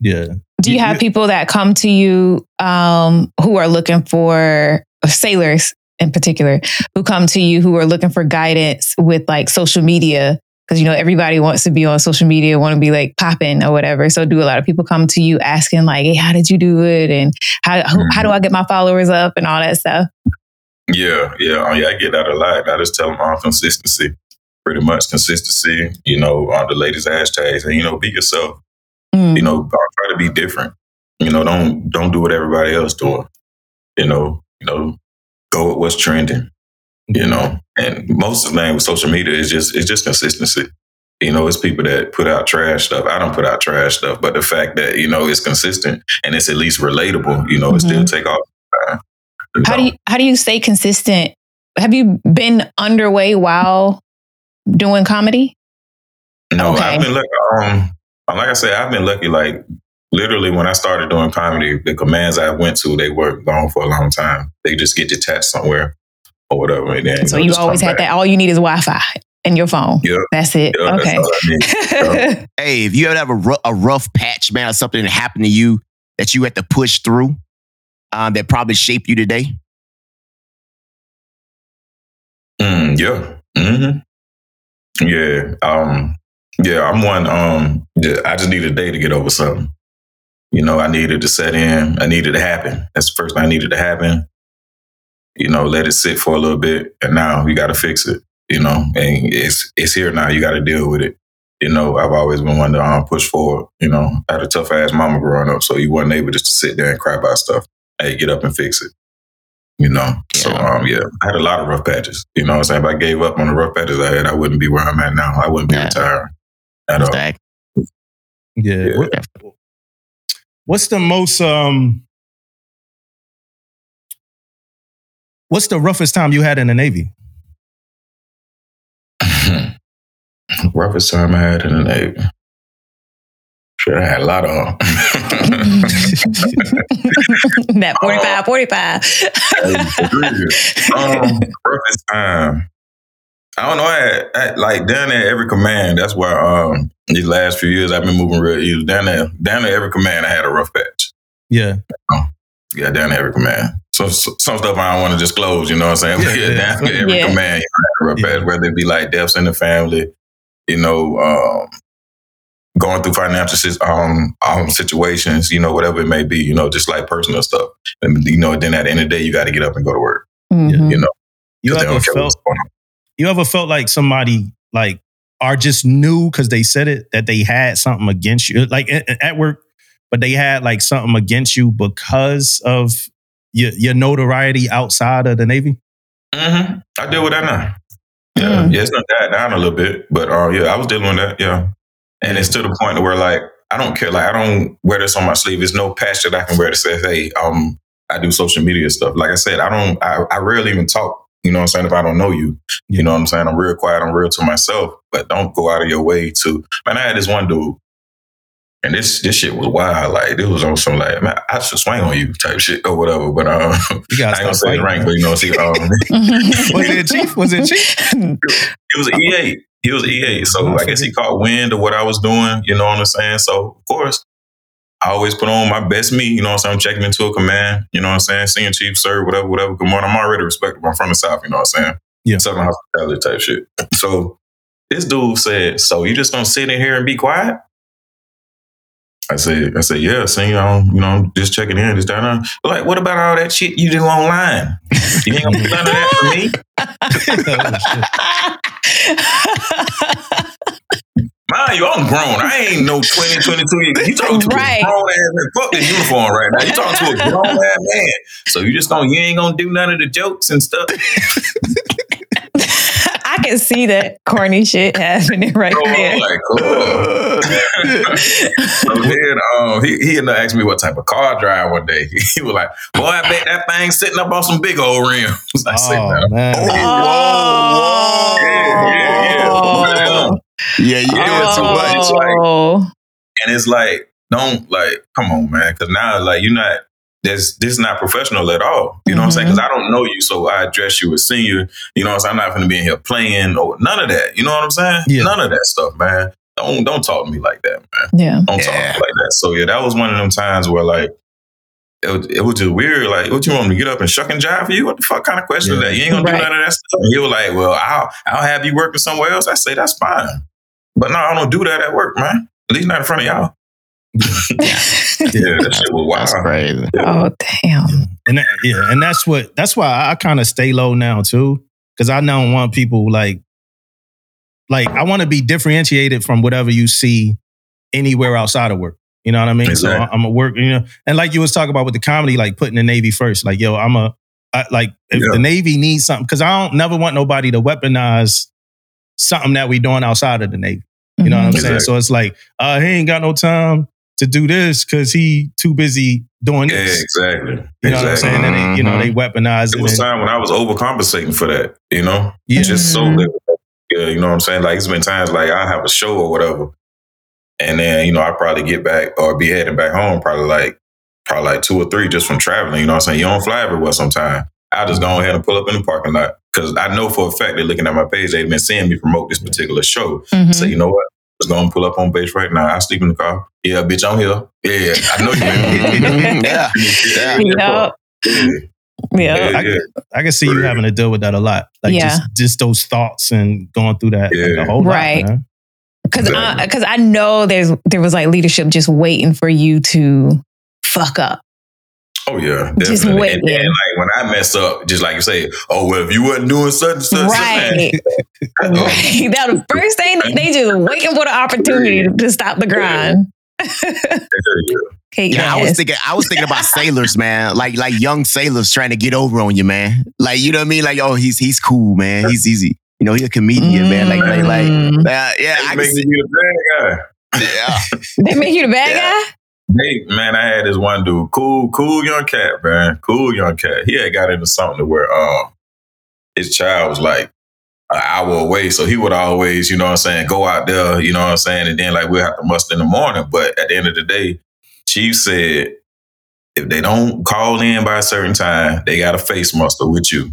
Yeah. Do you You- have you- people that come to you um, who are looking for sailors in particular, who come to you who are looking for guidance with like social media? Because you know everybody wants to be on social media, want to be like popping or whatever. So do a lot of people come to you asking like, "Hey, how did you do it?" and how how, how do I get my followers up and all that stuff? Yeah, yeah, oh, yeah. I get that a lot. I just tell them on consistency, pretty much consistency. You know, on the latest hashtags, and you know, be yourself. Mm. You know, try to be different. You know, don't don't do what everybody else doing. You know, you know, go with what's trending. You know, and most of the thing with social media is just it's just consistency. You know, it's people that put out trash stuff. I don't put out trash stuff, but the fact that you know it's consistent and it's at least relatable, you know, it still take off. How know. do you how do you stay consistent? Have you been underway while doing comedy? No, Okay. I've been lucky. Um, like I said, I've been lucky. Like literally, when I started doing comedy, the commands I went to, they weren't gone for a long time. They just get detached somewhere or whatever. And then, So know, you always had back. that. All you need is Wi-Fi and your phone. Yeah. That's it. Yeah, that's okay. all I need. Hey, if you ever have a, rough patch, man, or something that happened to you that you had to push through, um, that probably shaped you today. Mm, yeah. hmm Yeah. Um, yeah, I'm one. Um, yeah, I just need a day to get over something. You know, I needed to set in. I needed to happen. That's the first thing I needed to happen. You know, let it sit for a little bit, and now you got to fix it. You know, and it's it's here now. You got to deal with it. You know, I've always been one to um, push forward. You know, I had a tough ass mama growing up, so you wasn't able just to sit there and cry about stuff. Hey, get up and fix it. You know, so um, yeah, I had a lot of rough patches. You know, what I'm saying if I gave up on the rough patches I had, I wouldn't be where I'm at now. I wouldn't be Yeah. retired at all. Stack. Yeah. Yeah. What- what's the most um What's the roughest time you had in the Navy? Roughest time I had in the Navy. Sure, I had a lot of them. that 45, 45. um, roughest time. I don't know. I had, I like down there every command. That's why um these last few years I've been moving real easy. Down there, down there every command I had a rough patch. Yeah. Yeah, down there every command. So, so some stuff I don't want to disclose. You know what I'm saying? Yeah, But yeah, yeah. down every Yeah. command you know, I had a rough Yeah. Whether it be like deaths in the family, you know, um, going through financial um, um situations, you know, whatever it may be, you know, just like personal stuff. And you know, then at the end of the day, you got to get up and go to work. Mhm. You know, You 'cause they ever felt what's going on. you ever felt like somebody like are just new because they said it that they had something against you like at, at work but they had like something against you because of your, your notoriety outside of the navy hmm I deal with that now. Yeah, Mm. yeah, it's not died down a little bit, but uh, yeah, I was dealing with that. Yeah, and it's to the point where like I don't care. Like I don't wear this on my sleeve. There's no patch that I can wear that says, "Hey, um, I do social media stuff." Like I said, I don't. I, I rarely even talk. You know what I'm saying? If I don't know you, you know what I'm saying? I'm real quiet. I'm real to myself. But don't go out of your way to. Man, I had this one dude, and this this shit was wild. Like it was on some like, man, I should swing on you type shit or whatever. But um, You I guys ain't gonna say the rank, but you know, see, um, Was it Chief? Was it Chief? He was an E8. He was an E8. So I guess he caught wind of what I was doing. You know what I'm saying? So of course, I always put on my best me. You know what I'm saying? I'm checking into a command. You know what I'm saying? Seeing chief, sir, whatever, whatever. Good morning. I'm already respectable. I'm from the South. You know what I'm saying? Yeah. Southern hospitality type shit. So this dude said, "So you just gonna sit in here and be quiet?" I said, "I said, yeah, senior. I'm, you know, I'm just checking in, just down there. Like, what about all that shit you do online? You ain't gonna do none of that for me." Mind you, I'm grown. I ain't no 20, 22 years. You talking to Right. a grown ass man. Fuck this uniform right now. You talking to a grown ass man. So you just gonna you ain't gonna do none of the jokes and stuff. I can see that corny shit happening right So there. Like, cool. so then um, he, he ended up asking me what type of car I drive one day. He was like, Boy, I bet that thing's sitting up on some big old rims. I said, Oh "Man, man. Oh. Yeah, yeah, yeah. Yeah, you doing too much. It's like- Oh. and it's like, don't like, come on, man, because now like you're not. This this is not professional at all. You know what I'm saying? Mm-hmm. Because I don't know you, so I address you as senior. You know what I'm saying? I'm not going to be in here playing or none of that. You know what I'm saying? Yeah. None of that stuff, man. Don't don't talk to me like that, man. Yeah. Don't talk to me like that. So yeah, that was one of them times where like. It was, it was just weird. Like, what you want me to get up and shuck and jive for you? What the fuck kind of question is that? You ain't gonna Right. do none of that stuff. And he was like, "Well, I'll I'll have you working somewhere else." I say that's fine, but no, I don't do that at work, man. At least not in front of y'all. Yeah, that shit was That's wild. crazy. oh damn. And that, yeah, and that's what that's why I kind of stay low now too, because I don't want people like like I want to be differentiated from whatever you see anywhere outside of work. You know what I mean? So I'm a work, you know, and like you was talking about with the comedy, like putting the Navy first. Like, yo, I'm a I, like if Yeah. the Navy needs something, because I don't never want nobody to weaponize something that we doing outside of the Navy. You know what I'm saying? So it's like, uh, he ain't got no time to do this because he too busy doing Yeah, this. exactly. You know what I'm exactly. saying? And they, you know, they weaponize There it. was and- time when I was overcompensating for that. You know, Yeah. just so Mhm. that yeah, you know what I'm saying. Like it's been times like I have a show or whatever, and then you know I probably get back or be heading back home probably like probably like two or three just from traveling. You know what I'm saying? You don't fly everywhere sometime. I just go ahead and pull up in the parking lot because I know for a fact they're looking at my page. They've been seeing me promote this particular show. Mhm. So you know what? Just gonna pull up on base right now. I sleep in the car. Yeah, bitch, I'm here. Yeah, I know you. yeah. Yeah. Yep. yeah, Yeah. yeah, yeah. I can see you having to deal with that a lot. Like Yeah. just just those thoughts and going through that like, Yeah. a whole Right. lot. Man. Because Exactly. because I know there's there was like leadership just waiting for you to fuck up. Oh yeah, Just definitely. wait, and then like when I mess up, just like you say, oh well, if you wasn't doing such and such, Right. such, right. That the first thing they just waiting for the opportunity to, to stop the grind. Hate Yeah, I was thinking. I was thinking about sailors, man. Like like young sailors trying to get over on you, man. Like you know what I mean? Like oh, he's he's cool, man. He's easy. You know, he's a comedian, man. Like like like Mm. uh, yeah. I They can make see, me the bad guy. yeah. they make you the bad Yeah. guy. Man, I had this one dude, cool, cool young cat, man, cool young cat. He had got into something to where um his child was like an hour away, so he would always, you know what I'm saying, go out there, you know what I'm saying, and then like we'll have to muster in the morning. But at the end of the day, Chief said if they don't call in by a certain time, they got a face muster with you.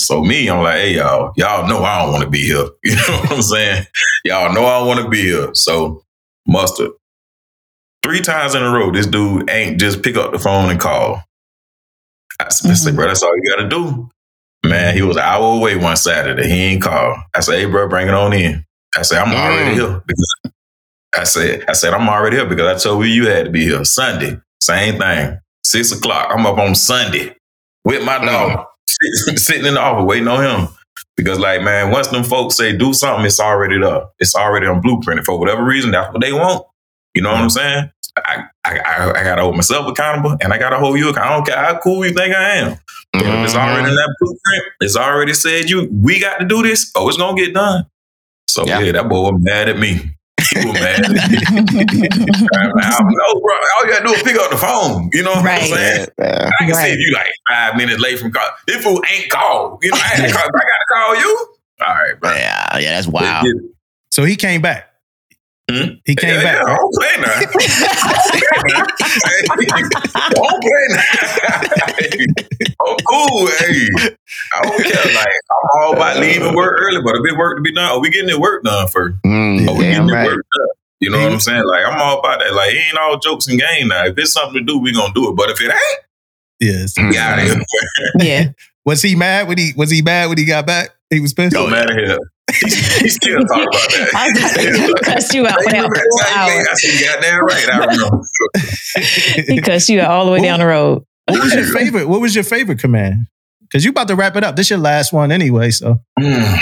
So me, I'm like, hey y'all, y'all know I don't want to be here. You know what I'm saying? Y'all know I want to be here. So muster. Three times in a row, this dude ain't just pick up the phone and call. I I said, bro, that's all you gotta do. Man, he was an hour away one Saturday. He ain't called. I said, hey, bro, bring it on in. I said, I'm already Mm. here. Because I said, I said, I'm already here because I told you you had to be here. Sunday, same thing. Six o'clock. I'm up on Sunday with my dog, sit- sitting in the office waiting on him. Because, like, man, once them folks say do something, it's already there. It's already on blueprint. For whatever reason, that's what they want. You know what I'm saying? I, I, I, I gotta hold myself accountable and I gotta hold you accountable. I don't care how cool you think I am. If it's mm-hmm. already in that blueprint, it's already said you we got to do this. Oh, it's gonna get done. So Yeah. yeah, that boy was mad at me. he was mad. I don't know, bro. All you gotta do is pick up the phone. You know what Right. I'm saying? Yeah. I can see Right. if you like five minutes late from call. This fool ain't called. You know, I call. I gotta call you. All right, bro. Yeah, yeah, that's wild. So he came back. Hmm? He came yeah, back. Yeah, I right? don't play now. I don't play now. oh, cool. Hey, I don't care. Like, I'm all about leaving work early, but a bit work to be done. Are we getting the work done first? Mm, Are we getting the right. work done? You know what I'm saying? Like, I'm all about that. Like, it ain't all jokes and games now. If it's something to do, we gonna do it. But if it ain't, Yes. Mm. get out of here. yeah. Was he mad when he was he mad when he got back? He was pissed. Go out of here. He, he still talk about that. I was like, he cussed you out for Hey, that remember four that hours. I said, goddamn right. I remember. He cussed you out all the way down the road. What was your favorite? What was your favorite command? Because you about to wrap it up. This your last one anyway. So Mm.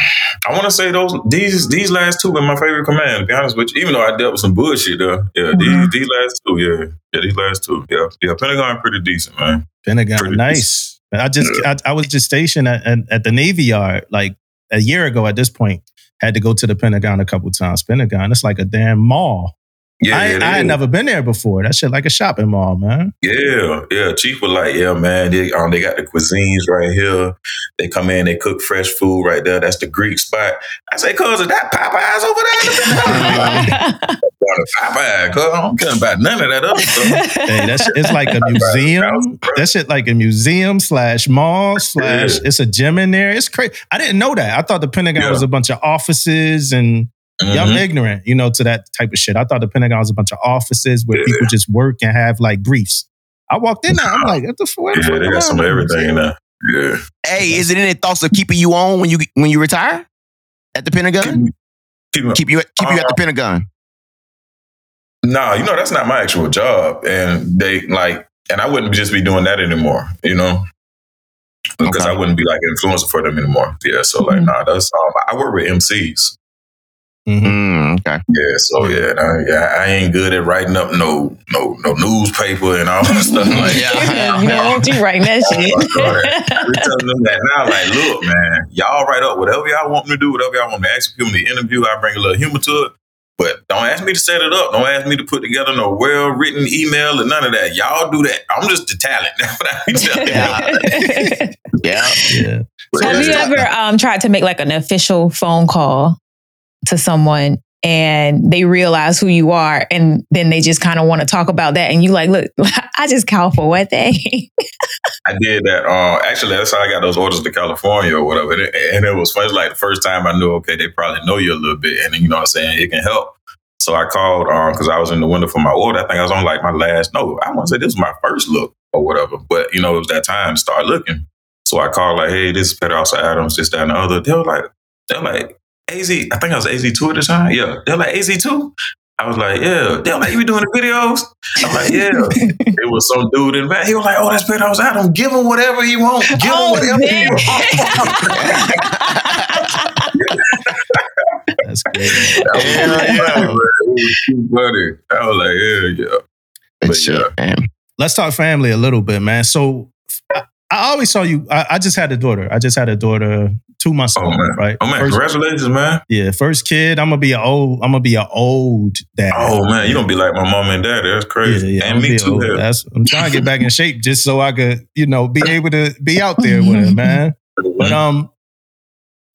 I want to say those these these last two were my favorite command. To be honest with you, even though I dealt with some bullshit though. yeah, Mhm. these these last two, yeah, yeah, these last two, yeah, yeah, Pentagon pretty decent, man. Pentagon, Pretty nice. I just I, I was just stationed at, at, at the Navy Yard like a year ago. At this point, had to go to the Pentagon a couple times. Pentagon, it's like a damn mall. Yeah, I, it I had is. never been there before. That shit like a shopping mall, man. yeah, yeah. Chief was like, yeah, man, they um they got the cuisines right here. They come in, they cook fresh food right there. That's the Greek spot. I say, cuz of that Popeyes over there? Popeye, cuz I don't care about none of that other stuff. Hey, that's it's like a museum. That shit like a museum slash mall slash. Yeah. It's a gym in there. It's crazy. I didn't know that. I thought the Pentagon Yeah. was a bunch of offices and yeah, I'm Mhm. ignorant, you know, to that type of shit. I thought the Pentagon was a bunch of offices where Yeah. people just work and have like briefs. I walked in there. I'm like, what the f- where the Yeah, they got some of everything in there. Yeah. Hey, is it any thoughts of keeping you on when you when you retire at the Pentagon? Keep- Keep you keep you at the Uh, Pentagon. No, you know that's not my actual job, and they like, and I wouldn't just be doing that anymore, you know, because Okay. I wouldn't be like an influencer for them anymore. Yeah, so like, Mhm. nah, that's um, I work with MCs. Mhm. Mm, okay. Yeah, so yeah, nah, yeah, I ain't good at writing up no no no newspaper and all that stuff like Yeah. you don't want you writing that shit. We're telling them that now, like, look, man, y'all write up whatever y'all want me to do, whatever y'all want me to ask people in the interview. I bring a little humor to it. But don't ask me to set it up. Don't ask me to put together no well written email or none of that. Y'all do that. I'm just the talent. That's what I be telling y'all. Yeah. Yeah. Have you ever um, tried to make like an official phone call to someone and they realize who you are and then they just kind of want to talk about that and you like, look, I just called for what they? I did that. Uh, actually, that's how I got those orders to California or whatever. And it, was fun. It's like the first time I knew, okay, they probably know you a little bit. And you know what I'm saying? It can help. So I called because I was in the window for my order. I think I was on like my last, no, I want to say this was my first look or whatever. But, you know, it was that time to start looking. So I called like, hey, this is Peter Alsa Adams, this, that, and the other. They were like, they're like, AZ, I think I was AZ2 at the time. Yeah. They're like, AZ2? I was like, yeah. They're like, you be doing the videos? I'm like, yeah. it was some dude in the back. He was like, oh, that's Peter Alsa Adams. Give him whatever he wants. Give him Oh, whatever he wants. That's great. That was Hell funny, yeah. man. It was too funny. I was like, yeah, yeah. Good But yeah. Let's talk family a little bit, man. So I, I always saw you. I, I just had a daughter. I just had a daughter two months Oh, man. right? Oh man, First- congratulations, man. yeah, first kid. I'm gonna be an old. I'm gonna be an old dad. Oh man, you gonna be like my mom and dad. That's crazy. yeah, and me too. That's, I'm trying to get back in shape just so I could, you know, be able to be out there with him, man. But um,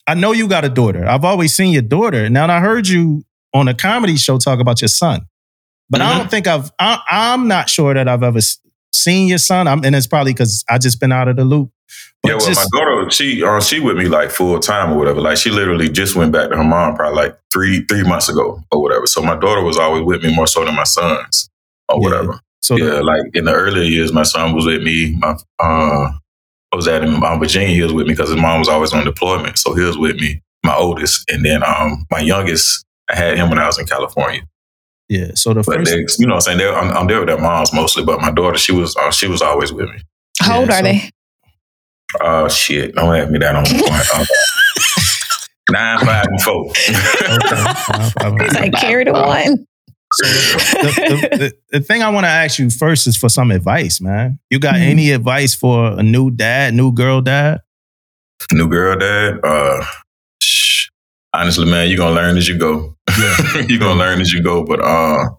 I know you got a daughter. I've always seen your daughter. Now I heard you on a comedy show talk about your son, but I Mhm. don't think I've. I, I'm not sure that I've ever s- seen your son. I'm, and it's probably because I just been out of the loop. But yeah, well, just, my daughter, she uh, she with me like full time or whatever. Like she literally just went back to her mom probably like three three months ago or whatever. So my daughter was always with me more so than my sons or Yeah. whatever. so the- yeah, like in the earlier years, my son was with me. My uh, I was at in um, Virginia. He was with me because his mom was always on deployment, so he was with me. My oldest, and then um, my youngest, I had him when I was in California. Yeah. So the But first, they, you know, what I'm saying they're, I'm, I'm there with their moms mostly, but my daughter, she was uh, she was always with me. How old Yeah, are so- they? Oh shit! Don't ask me that on the point. Uh, Nine, five, and four. okay. He's like, carry the one. the, the, the, the thing I want to ask you first is for some advice, man. You got Mhm. any advice for a new dad, new girl dad? New girl dad. Uh, shh. Honestly, man, you're gonna learn as you go. you're gonna learn as you go. But uh,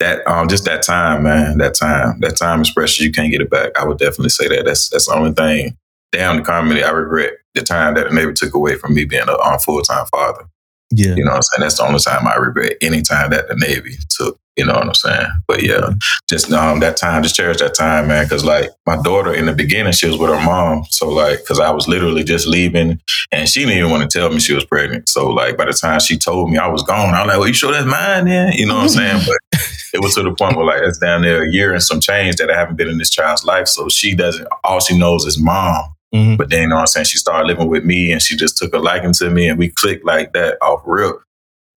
that um, just that time, man, that time, that time is precious. You can't get it back. I would definitely say that. That's that's the only thing. Damn the comedy. I regret the time that the Navy took away from me being a um, full time father. Yeah. You know what I'm saying? That's the only time I regret any time that the Navy took. You know what I'm saying? But yeah, just um that time, just cherish that time, man. Cause like my daughter in the beginning, she was with her mom. So like, cause I was literally just leaving and she didn't even want to tell me she was pregnant. So like by the time she told me I was gone, I was like, well, you sure that's mine then? You know what I'm saying? But it was to the point where like that's down there a year and some change that I haven't been in this child's life. So she doesn't all she knows is mom. Mhm. But then you know what I'm saying? She started living with me and she just took a liking to me and we clicked like that off rip.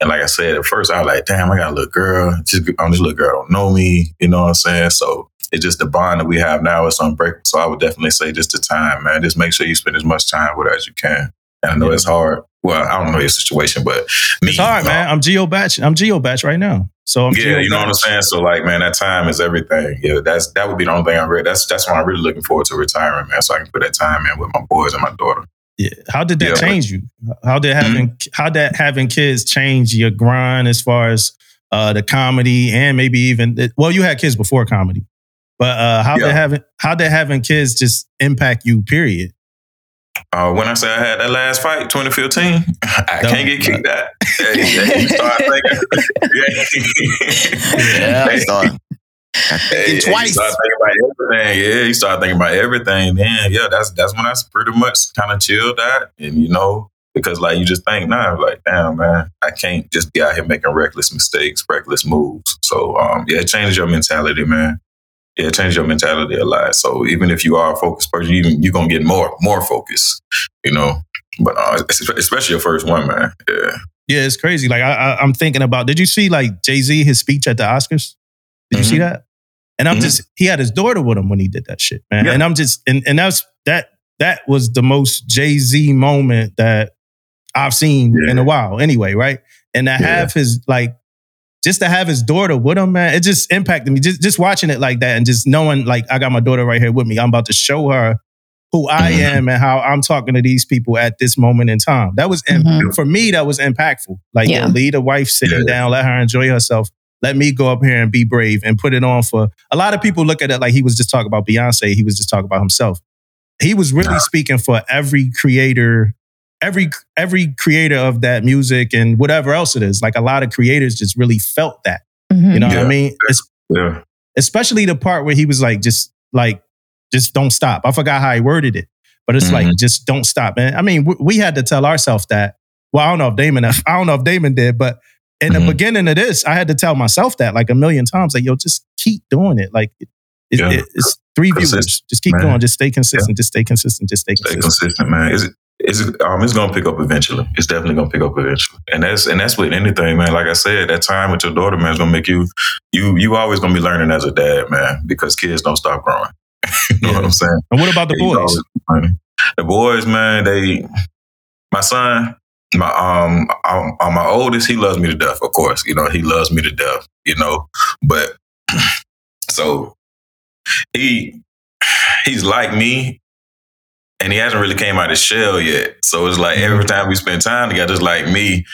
And like I said, at first I was like, damn, I got a little girl. Just, I'm this little girl don't know me. You know what I'm saying? So it's just the bond that we have now is unbreakable. So I would definitely say just the time, man. Just make sure you spend as much time with her as you can. And I know it's hard. Well, I don't know your situation, but me, It's hard, man. I'm geo bach. I'm geo bach right now. So I'm yeah, you know what I'm saying. So like, man, that time is everything. Yeah, that's that would be the only thing I'm ready. That's that's why I'm really looking forward to retiring, man. So I can put that time in with my boys and my daughter. Yeah. How did that Yeah, but- change you? How did having how did having kids change your grind as far as uh, the comedy and maybe even well, you had kids before comedy, but uh, how Yeah. did having how did having kids just impact you? Period. Uh, when I say I had that last fight, 2015, I That- can't get kicked out. Hey, hey, you start thinking, Yeah, I start hey, twice. You start thinking about everything. Yeah, you start thinking about everything. Then, yeah, that's that's when I pretty much kind of chilled out, and you know, because like you just think, nah, like, damn, man, I can't just be out here making reckless mistakes, reckless moves. So, um, yeah, it changes your mentality, man. Yeah, it changes your mentality a lot. So even if you are a focused person, you you're gonna get more more focus, you know. But uh, especially your first one, man. Yeah. Yeah, it's crazy. Like I, I, I'm thinking about. Did you see like Jay Z his speech at the Oscars? Did you see Mhm. that? And I'm Mhm. just he had his daughter with him when he did that shit, man. Yeah. And I'm just and and that's that that was the most Jay Z moment that I've seen Yeah. in a while. Anyway, right? And to Yeah. have his like just to have his daughter with him, man, it just impacted me. Just just watching it like that and just knowing like I got my daughter right here with me. I'm about to show her who I Mhm. am and how I'm talking to these people at this moment in time. That was im- Mhm. for me. That was impactful. Like, Yeah. yo, lead a wife sitting Yeah. down, let her enjoy herself. Let me go up here and be brave and put it on for a lot of people. Look at it like he was just talking about Beyonce. He was just talking about himself. He was really Nah. speaking for every creator, every every creator of that music and whatever else it is. Like a lot of creators just really felt that. Mhm. You know what I mean? It's, Yeah. especially the part where he was like, just like, just don't stop. I forgot how he worded it, but it's like, just don't stop, man. I mean, we, we had to tell ourselves that. Well, I don't know if Damon, I don't know if Damon did, but in the Mhm. beginning of this, I had to tell myself that like a million times, like, yo, just keep doing it. Like, it, Yeah. it- it's three Consistent, viewers. Just keep man. going. Just stay consistent. Just stay consistent. Just stay Stay consistent. consistent, man. Is it? Is it? Um, it's gonna pick up eventually. It's definitely gonna pick up eventually, and that's and that's with anything, man. Like I said, that time with your daughter, man, is gonna make you you you always gonna be learning as a dad, man, because kids don't stop growing. you know Yeah. what I'm saying? And what about the boys? always be learning. The boys, man, they my son, my um, uh, my oldest, he loves me to death. Of course, you know he loves me to death. You know, but so he he's like me, and he hasn't really came out of his shell yet. So it's like every time we spend time together, it's like me.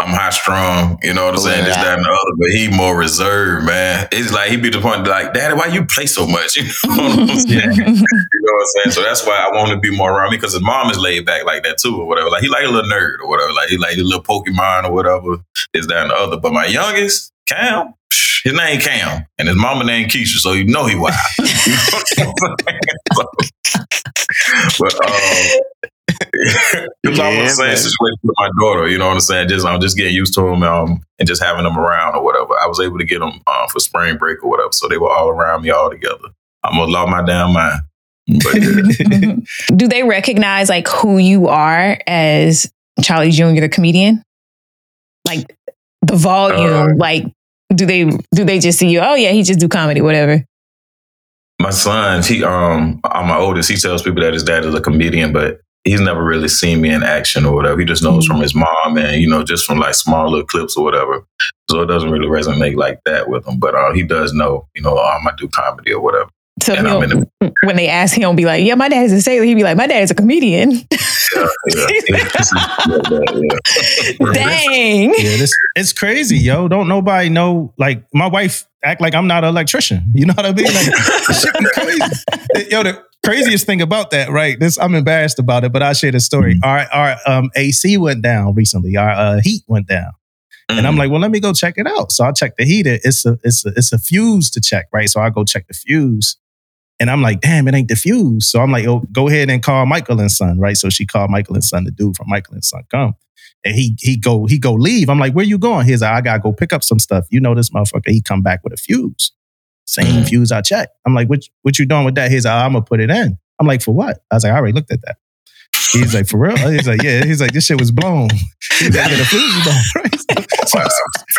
I'm high strong, you know what I'm saying? This, that, and the other, but he more reserved, man. It's like he'd be the point like, Daddy, why you play so much? You know what I'm saying? You know what I'm saying? So that's why I want to be more around me because his mom is laid back like that too, or whatever. Like he like a little nerd or whatever. Like he like a little Pokemon or whatever. Is that and the other. But my youngest, Cam, his name Cam, and his mama name Keisha, so you know he wild. You know what I'm saying? but um, because I'm the same situation with my daughter, you know what I'm saying? Just I'm just getting used to him um, and just having them around or whatever. I was able to get them uh, for spring break or whatever, so they were all around me all together. I'm gonna lost my damn mind. Do they recognize like who you are as Chalee Jr. the comedian? Like the volume, Uh, like do they do they just see you? Oh yeah, he just do comedy, whatever. my son, he um, I'm my oldest. He tells people that his dad is a comedian, but he's never really seen me in action or whatever. He just knows from his mom and you know just from like small little clips or whatever. So it doesn't really resonate like that with him. But uh, he does know, you know, um, I do comedy or whatever. So And I'm in the when they ask him, be like, "Yeah, my dad's a sailor." He'd be like, "My dad is a comedian." yeah, yeah. It's- it's- yeah, yeah. Dang. Yeah, this it's crazy, yo. Don't nobody know. Like my wife act like I'm not an electrician. You know what I mean? Like this shit be crazy. Yo, the craziest thing about that, right? This I'm embarrassed about it, but I'll share the story. Our our um AC went down recently. Our uh, heat went down. And I'm like, well, let me go check it out. So I check the heater. It's a it's a it's a fuse to check, right? So I go check the fuse. And I'm like, damn, it ain't the fuse. So I'm like, oh, go ahead and call Michael and Son, right? So she called Michael and Son, the dude from Michael and Son, come. And he he go he go leave. I'm like, where you going? He's like, I gotta go pick up some stuff. You know this motherfucker. He come back with a fuse, same Mhm. fuse I checked. I'm like, what what you doing with that? He's like, I'm gonna put it in. I'm like, for what? I was like, I already looked at that. He's like, for real? He's like, yeah. He's like, this shit was blown. He's like, yeah, the fuse was blown. Right? So,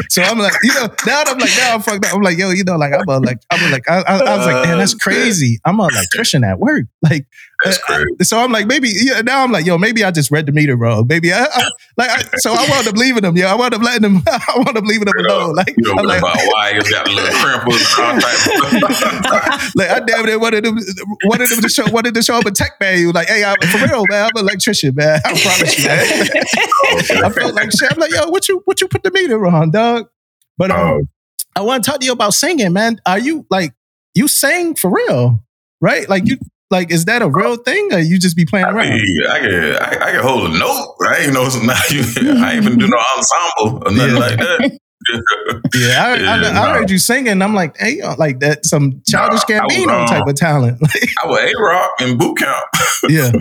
so I'm like, you know, now I'm like, now I'm fucked up. I'm like, yo, you know, like I'm a like, I'm a, like, I, I, I was like, man, that's crazy. I'm an electrician at work. Like, uh. So I'm like, maybe yeah, now I'm like, yo, maybe I just read the meter wrong. Maybe I, I like, I, so I wound up leaving them. Yeah, I wound up letting them. I wound up leaving him alone. Like, You know I'm like, about why it's got a little crimples and all type of like I damn near wanted him, wanted him to show, wanted to show up a tech value. Like, hey, I'm for real, man. I'm an electrician, man. I promise you, man. I felt like shit. I'm like, yo, what you, what you put the meter on, dog? But um, Oh, I want to talk to you about singing, man. Are you like you sing for real, right? Like you, like is that a real thing, or you just be playing I, around? mean, I can I, I can hold a note. I ain't know it's not, I ain't even do no ensemble or nothing Yeah. like that. Yeah, I, Yeah, I, I no. heard you singing. I'm like, hey, like that, some childish Nah, I was, Gambino um, type of talent. I was A Rock in boot camp. yeah.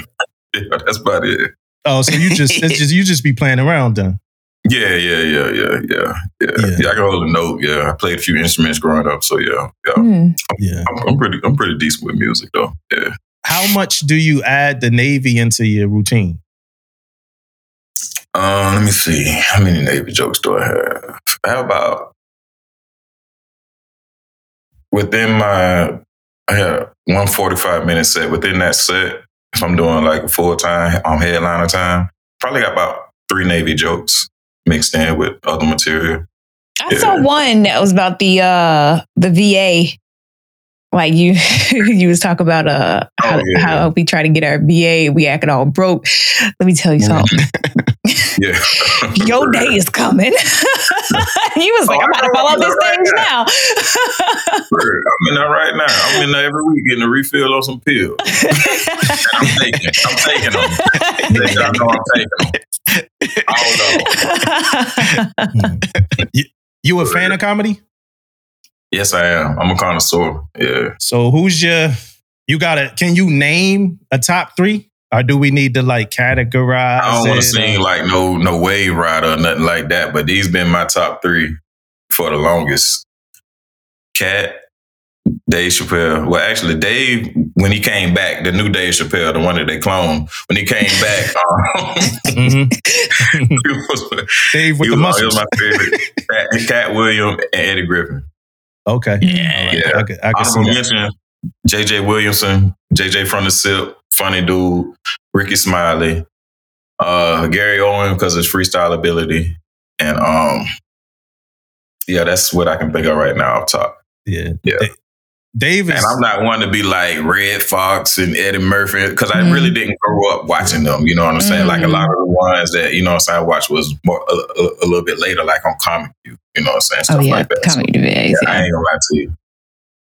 Yeah, that's about it. Oh, so you just, it's just, you just be playing around then. Yeah, yeah, yeah, yeah, yeah, yeah. Yeah. Yeah, I can hold a note. Yeah, I played a few instruments growing up, so yeah, yeah. Hmm. Yeah. I'm, I'm pretty, I'm pretty decent with music though. Yeah. How much do you add the Navy into your routine? Um, let me see. How many Navy jokes do I have? I have about within my I had one 45 minute set. Within that set, if I'm doing like full time, I'm headliner time, probably got about three Navy jokes mixed in with other material. I saw one that was about the uh the VA. Like you, you was talking about uh how, Oh, yeah, how we try to get our VA, we acting all broke. Let me tell you something. Yeah. Your day is coming. he was like, Oh, I'm about to follow fall off know this right stage now. now. I'm in there right now. I'm in there every week getting a refill on some pills. I'm taking, I'm taking them. They know I'm taking them. Of them. you, you a fan of comedy? Yes, I am. I'm a connoisseur. Yeah. So who's your, you got to, can you name a top three? Or do we need to like categorize? I don't wanna sing or- like no no wave rider or nothing like that, but these been my top three for the longest. Katt, Dave Chappelle. Well, actually, Dave when he came back, the new Dave Chappelle, the one that they cloned, when he came back, um, Mhm. he was, Dave with he the was, he was muscles. my favorite. Katt, Katt William and Eddie Griffin. Okay. Yeah. All right. Yeah. I can, I can see Honorable that. mention: JJ Williamson, JJ from the SIP, funny dude, Rickey Smiley, uh, Gary Owen because of his freestyle ability, and um, yeah, that's what I can think of right now up top. Yeah. Yeah. Da- Dave is, And I'm not one to be like Redd Foxx and Eddie Murphy because I Mhm. really didn't grow up watching them. You know what I'm saying? Like a lot of the ones that you know what I'm saying I watched was more a, a, a little bit later, like on Comic View. You know what I'm saying? oh Stuff yeah, like that. So, comedy yeah, Yeah. I ain't gonna lie to you.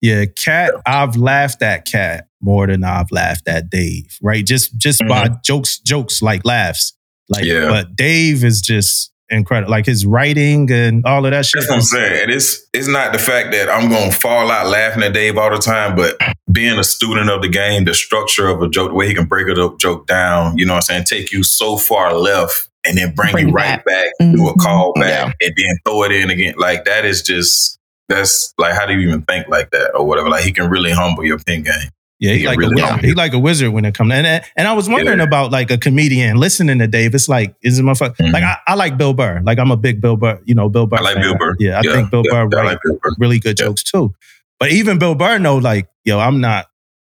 yeah, Katt, I've laughed at Katt more than I've laughed at Dave, right? Just just by jokes, jokes like laughs. Like, Mm-hmm. Yeah. but Dave is just incredible. Like his writing and all of that shit. That's what I'm saying. And it's it's not the fact that I'm gonna fall out laughing at Dave all the time, but being a student of the game, the structure of a joke, the way he can break a joke down, you know what I'm saying, take you so far left and then bring, Bring you right back. back, do a mm-hmm. call back, Yeah. and then throw it in again. Like that is just that's like how do you even think like that or whatever? Like he can really humble your pin game. Yeah, he Yeah, like really a, he like a wizard when it comes. And and I was wondering Yeah. about like a comedian listening to Dave. It's like is it motherfucker? Mhm. Like I, I like Bill Burr. Like I'm a big Bill Burr. You know Bill Burr. I like fan. Bill Burr. Yeah, I Yeah, think Bill yeah, Burr I write like really good jokes too. But even Bill Burr know like yo, I'm not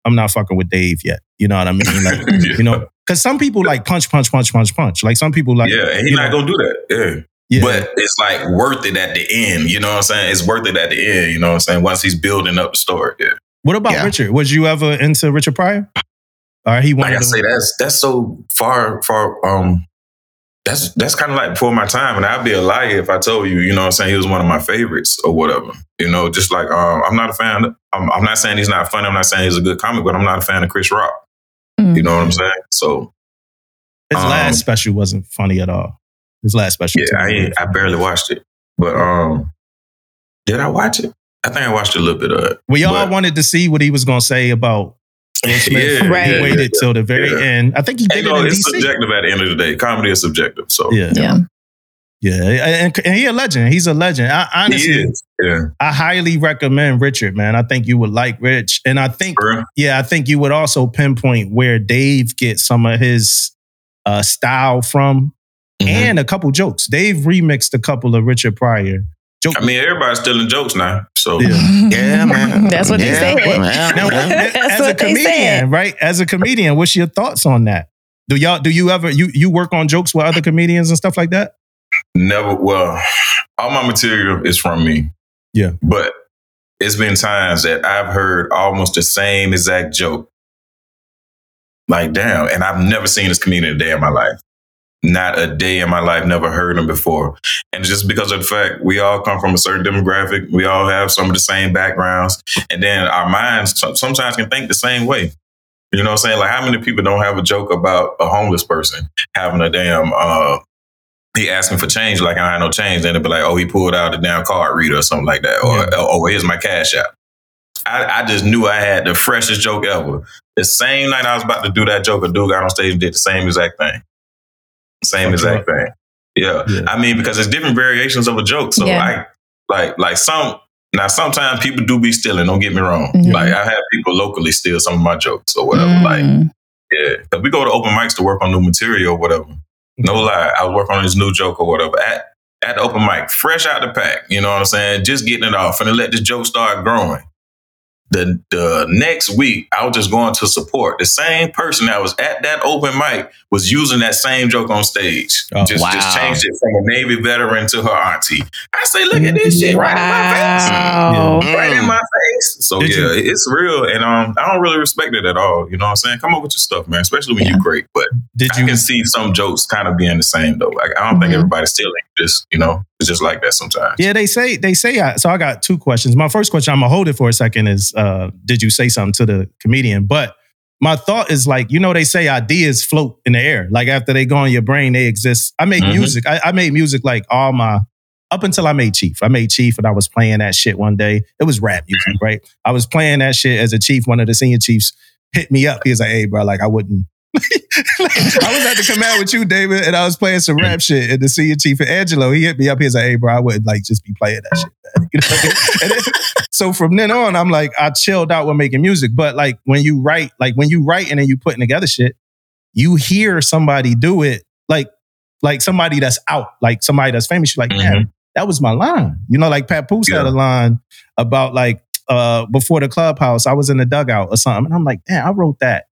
I'm not fucking with Dave yet. You know what I mean? Like you know, because some people like punch, punch, punch, punch, punch. Like some people like yeah, he's not know, gonna do that. Yeah. yeah. But it's like worth it at the end. You know what I'm saying? It's worth it at the end. You know what I'm saying? Once he's building up the story. Yeah. What about Yeah. Richard? Was you ever into Richard Pryor? Or he like wanted I to say, that's that's so far, far. Um, that's that's kind of like before my time, and I'd be a liar if I told you, you know, what I'm saying he was one of my favorites or whatever. You know, just like um, I'm not a fan. I'm, I'm not saying he's not funny. I'm not saying he's a good comic, but I'm not a fan of Chris Rock. Mm. You know what I'm saying? So his um, last special wasn't funny at all. His last special. yeah, I I barely watched it, but um, did I watch it? I think I watched a little bit of it. we all wanted to see what he was going to say about Will Smith. Yeah, Right. He waited till the very yeah. end. I think he Hey, did no, it in it's DC. subjective at the end of the day. Comedy is subjective. So Yeah, Yeah. yeah, and, and he a legend. He's a legend. I, he honestly, is. Yeah. I highly recommend Richard, man. I think you would like Rich, and I think, For yeah, I think you would also pinpoint where Dave gets some of his uh, style from, Mhm. and a couple jokes. Dave remixed a couple of Richard Pryor jokes. I mean, everybody's stealing jokes now. So Yeah. Yeah, man. That's what Yeah, they said. man. Now, as a comedian, right? As a comedian, what's your thoughts on that? Do y'all do you ever you you work on jokes with other comedians and stuff like that? never. Well, all my material is from me. Yeah. But it's been times that I've heard almost the same exact joke. Like, damn. And I've never seen this comedian a day in my life. Not a day in my life, never heard him before. And just because of the fact we all come from a certain demographic, we all have some of the same backgrounds. And then our minds sometimes can think the same way. You know what I'm saying? Like, how many people don't have a joke about a homeless person having a damn, uh, he asking for change, like I had no change. Then it'd be like, oh, he pulled out a damn card reader or something like that. Or, oh, here's my cash app. I, I just knew I had the freshest joke ever. The same night I was about to do that joke, a dude got on stage and did the same exact thing. Same Fuck exact thing. Yeah. Yeah. I mean, because it's different variations of a joke. So Yeah. I like like some now sometimes people do be stealing, don't get me wrong. Mhm. Like I have people locally steal some of my jokes or whatever. Like Mm. yeah, because we go to open mics to work on new material or whatever. No lie, I was working on this new joke or whatever at at the open mic, fresh out the pack. You know what I'm saying? Just getting it off and then let this joke start growing. The the next week, I was just going to support the same person that was at that open mic was using that same joke on stage. Oh, just wow. just changed it from a Navy veteran to her auntie. I say, look at this shit right in my face Wow. right in my face. So Did yeah, you- it's real, and um, I don't really respect it at all. You know what I'm saying? Come up with your stuff, man. Especially when Yeah. you're great. But Did I you can see some jokes kind of being the same though. Like I don't think Mhm. everybody's stealing. Just you know, it's just like that sometimes. Yeah, they say they say. I, so I got two questions. My first question, I'm gonna hold it for a second. Is uh, did you say something to the comedian? But my thought is like, you know, they say ideas float in the air. Like after they go in your brain, they exist. I make Mhm. music. I, I made music like all my up until I made Chief. I made Chief, and I was playing that shit one day. It was rap music, right? I was playing that shit as a chief. One of the senior chiefs hit me up. He was like, "Hey, bro, like I wouldn't." I was at the command with you, David, and I was playing some rap shit. And the senior chief Angelo, he hit me up. He was like, "Hey, bro, I wouldn't like just be playing that shit." You know? and then, so from then on, I'm like, I chilled out with making music. But like when you write, like when you write and then you putting together shit, you hear somebody do it, like like somebody that's out, like somebody that's famous. You're like, man, that was my line. You know, like Pat Poose had a line about like uh before the clubhouse, I was in the dugout or something. And I'm like, man, I wrote that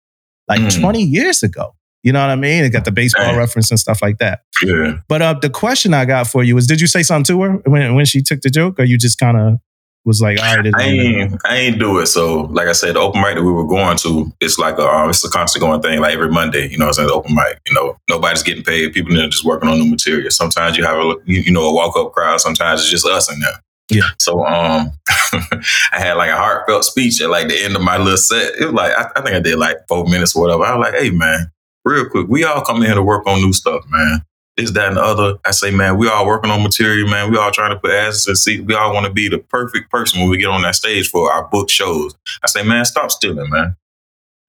like Mhm. 20 years ago. You know what I mean? It got the baseball Dang. reference and stuff like that. Yeah. But uh, the question I got for you is, did you say something to her when when she took the joke, or you just kind of was like, all right, I ain't, I ain't do it. So, like I said, the open mic that we were going to, it's like a, um, it's a constant going thing. Like every Monday, you know, it's an open mic. You know, nobody's getting paid. People are just working on new material. Sometimes you have a, you, you know, a walk up crowd. Sometimes it's just us in there. Yeah. So, um, I had like a heartfelt speech at like the end of my little set. It was like I, I think I did like four minutes or whatever. I was like, hey man, real quick, we all come in here to work on new stuff, man. This, that, and the other. I say, man, we all working on material, man. We all trying to put asses in seats. We all want to be the perfect person when we get on that stage for our book shows. I say, man, stop stealing, man.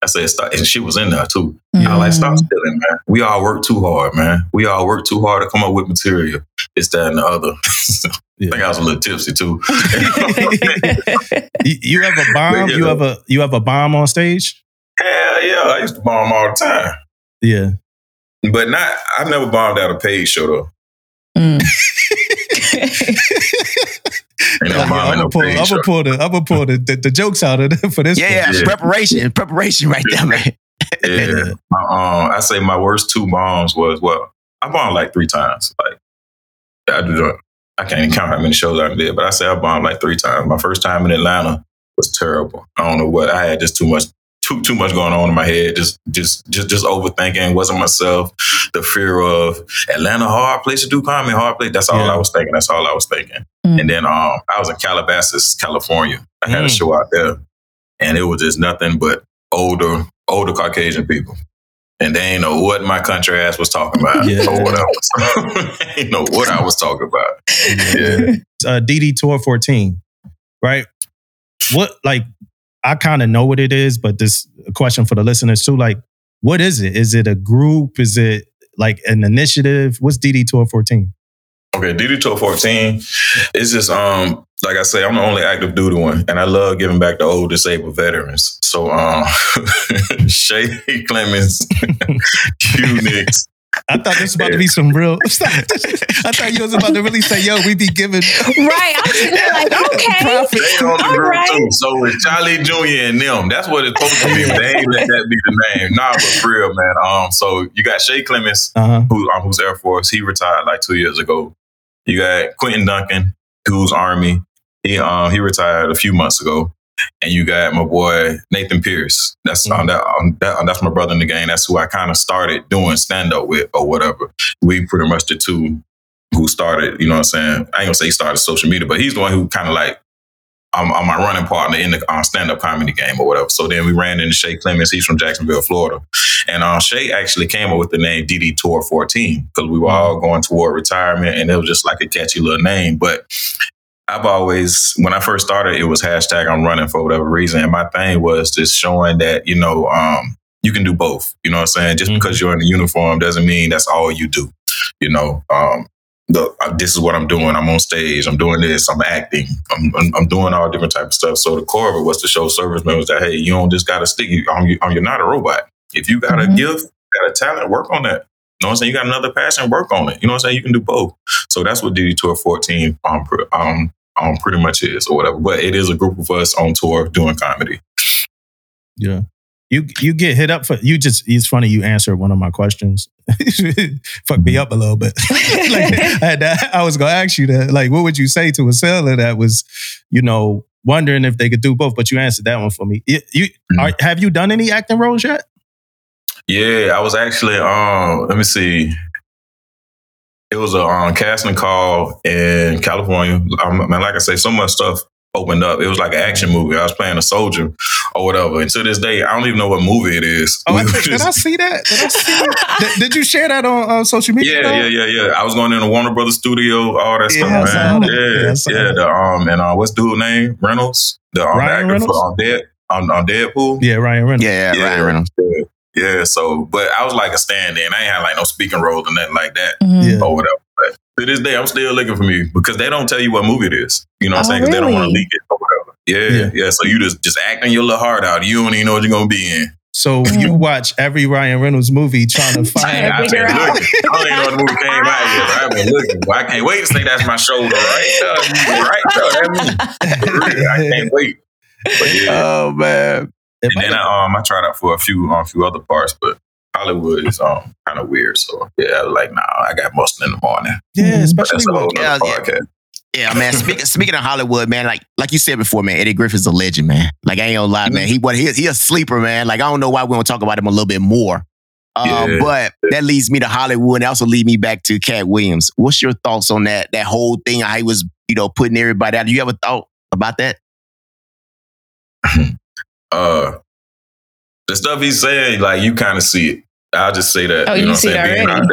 I said, stop. And she was in there too. I like, stop stealing, man. We all work too hard, man. We all work too hard to come up with material. It's that and the other. I think I was a little tipsy too. You, you have a bomb? Yeah. You have a you have a bomb on stage? Hell yeah, I used to bomb all the time. Yeah. But not, I've never bombed out a paid show though. Mm. No I'm bomb, gonna no pull, I'm show. gonna pull the I'm gonna pull the, the, the jokes out of it for this. Yeah, one. yeah, Yeah. preparation, preparation right there, man. Yeah. My, um, I say my worst two bombs was well, I bombed like three times. Like I do. I can't even count how many shows I did, but I say I bombed like three times. My first time in Atlanta, was terrible. I don't know what I had just too much too too much going on in my head. Just just just just overthinking. Wasn't myself. The fear of Atlanta hard place to do comedy, hard place. That's all Yeah. I was thinking. That's all I was thinking. Mm. And then um, I was in Calabasas, California. I had a Mm. show out there, and it was just nothing but older older Caucasian people. And they ain't know what my country ass was talking about Yeah. or what I was. ain't know what I was talking about. Yeah. uh, DD Tour 14, right? What like I kind of know what it is, but this a question for the listeners too. Like, what is it? Is it a group? Is it like an initiative? What's DD Tour 14? Okay, DD Tour 14 is just um like I say, I'm the only active duty one, and I love giving back to old disabled veterans. So um Shay Clemens, Q Nix, I thought this was about to be some real. I thought you was about to really say, "Yo, we be giving right. I'm sitting there like, okay. profits." they on the All group right. too. So it's Chalee Jr. and them. That's what it's supposed to be. but They ain't let that be the name. Nah, but for real, man. Um, so you got Shay Clemens, Uh huh. who um, who's Air Force. He retired like two years ago. You got Quentin Duncan, who's Army. He um he retired a few months ago. And you got my boy Nathan Pierce. That's um, that, um, that um, that's my brother in the game. That's who I kind of started doing stand up with or whatever. We pretty much the two who started. You know what I'm saying? I ain't gonna say he started social media, but he's the one who kind of like I'm, I'm my running partner in the uh, stand up comedy game or whatever. So then we ran into Shay Clemens. He's from Jacksonville, Florida. And uh, Shay actually came up with the name DD Tour 14 because we were all going toward retirement and it was just like a catchy little name. But I've always, when I first started, it was hashtag I'm running for whatever reason. And my thing was just showing that, you know, um, you can do both. You know what I'm saying? Just Mhm. because you're in the uniform doesn't mean that's all you do. You know, um, the, this is what I'm doing. I'm on stage. I'm doing this. I'm acting. I'm, I'm, I'm doing all different type of stuff. So the core of it was to show service members that hey, you don't just got to stick. You, um, you, um, you're not a robot. If you got a Mhm. gift, got a talent, work on that. You know what I'm saying? You got another passion, work on it. You know what I'm saying? You can do both. So that's what DD Tour 14 um, pr- um, um, pretty much is or whatever. But it is a group of us on tour doing comedy. Yeah. You you get hit up for you just it's funny you answered one of my questions. Fuck me up a little bit. like I, to- I was gonna ask you that. Like, what would you say to a seller that was, you know, wondering if they could do both? But you answered that one for me. You, you are, have you done any acting roles yet? Yeah, I was actually um let me see. It was a um, casting call in California. Um, man, like I say, so much stuff opened up. It was like an action movie. I was playing a soldier or whatever. And to this day, I don't even know what movie it is. Oh, I think, were did I see that? Did I see? did, did you share that on uh, social media? yeah, yeah, yeah, yeah. I was going in the Warner Brothers studio, all that Yeah, stuff, man. Yeah, Yeah, yeah. The um and uh, what's dude name? Reynolds, the um, Ryan actor Reynolds? for on Dead on, on Deadpool. Yeah, Ryan Reynolds. Yeah, Yeah. Ryan Reynolds. Yeah. Yeah, so but I was like a stand in. I ain't had like no speaking role or nothing like that Mhm. Yeah. or whatever. But to this day, I'm still looking for me because they don't tell you what movie it is. You know what Oh, I'm saying? Because they don't want to leak it or whatever. Yeah, Yeah. yeah, So you just just acting your little heart out. You don't even know what you're gonna be in. So you watch every Ryan Reynolds movie trying to find. Trying I've been out. looking. I don't even know when the movie came out yet. I've been looking. Well, I can't wait to say that's my shoulder, right? there. right, there. That's me. I can't wait. But yeah. Oh man. It and then I, um, I tried out for a few um, few other parts, but Hollywood is um kind of weird. So yeah, I was like, nah, I got muscle in the morning. yeah, especially that's a Yeah, yeah. Yeah, man. Speaking speaking of Hollywood, man, like like you said before, man, Eddie Griffith's a legend, man. Like I ain't gonna lie, man. He what he he a sleeper, man. Like I don't know why we don't talk about him a little bit more. Um, Yeah. but that leads me to Hollywood and also lead me back to Katt Williams. What's your thoughts on that that whole thing? How he was, you know, putting everybody out. You ever thought about that? Uh, the stuff he's saying, like you kind of see it. I'll just say that. Oh, you you know what see I'm saying? Being already? out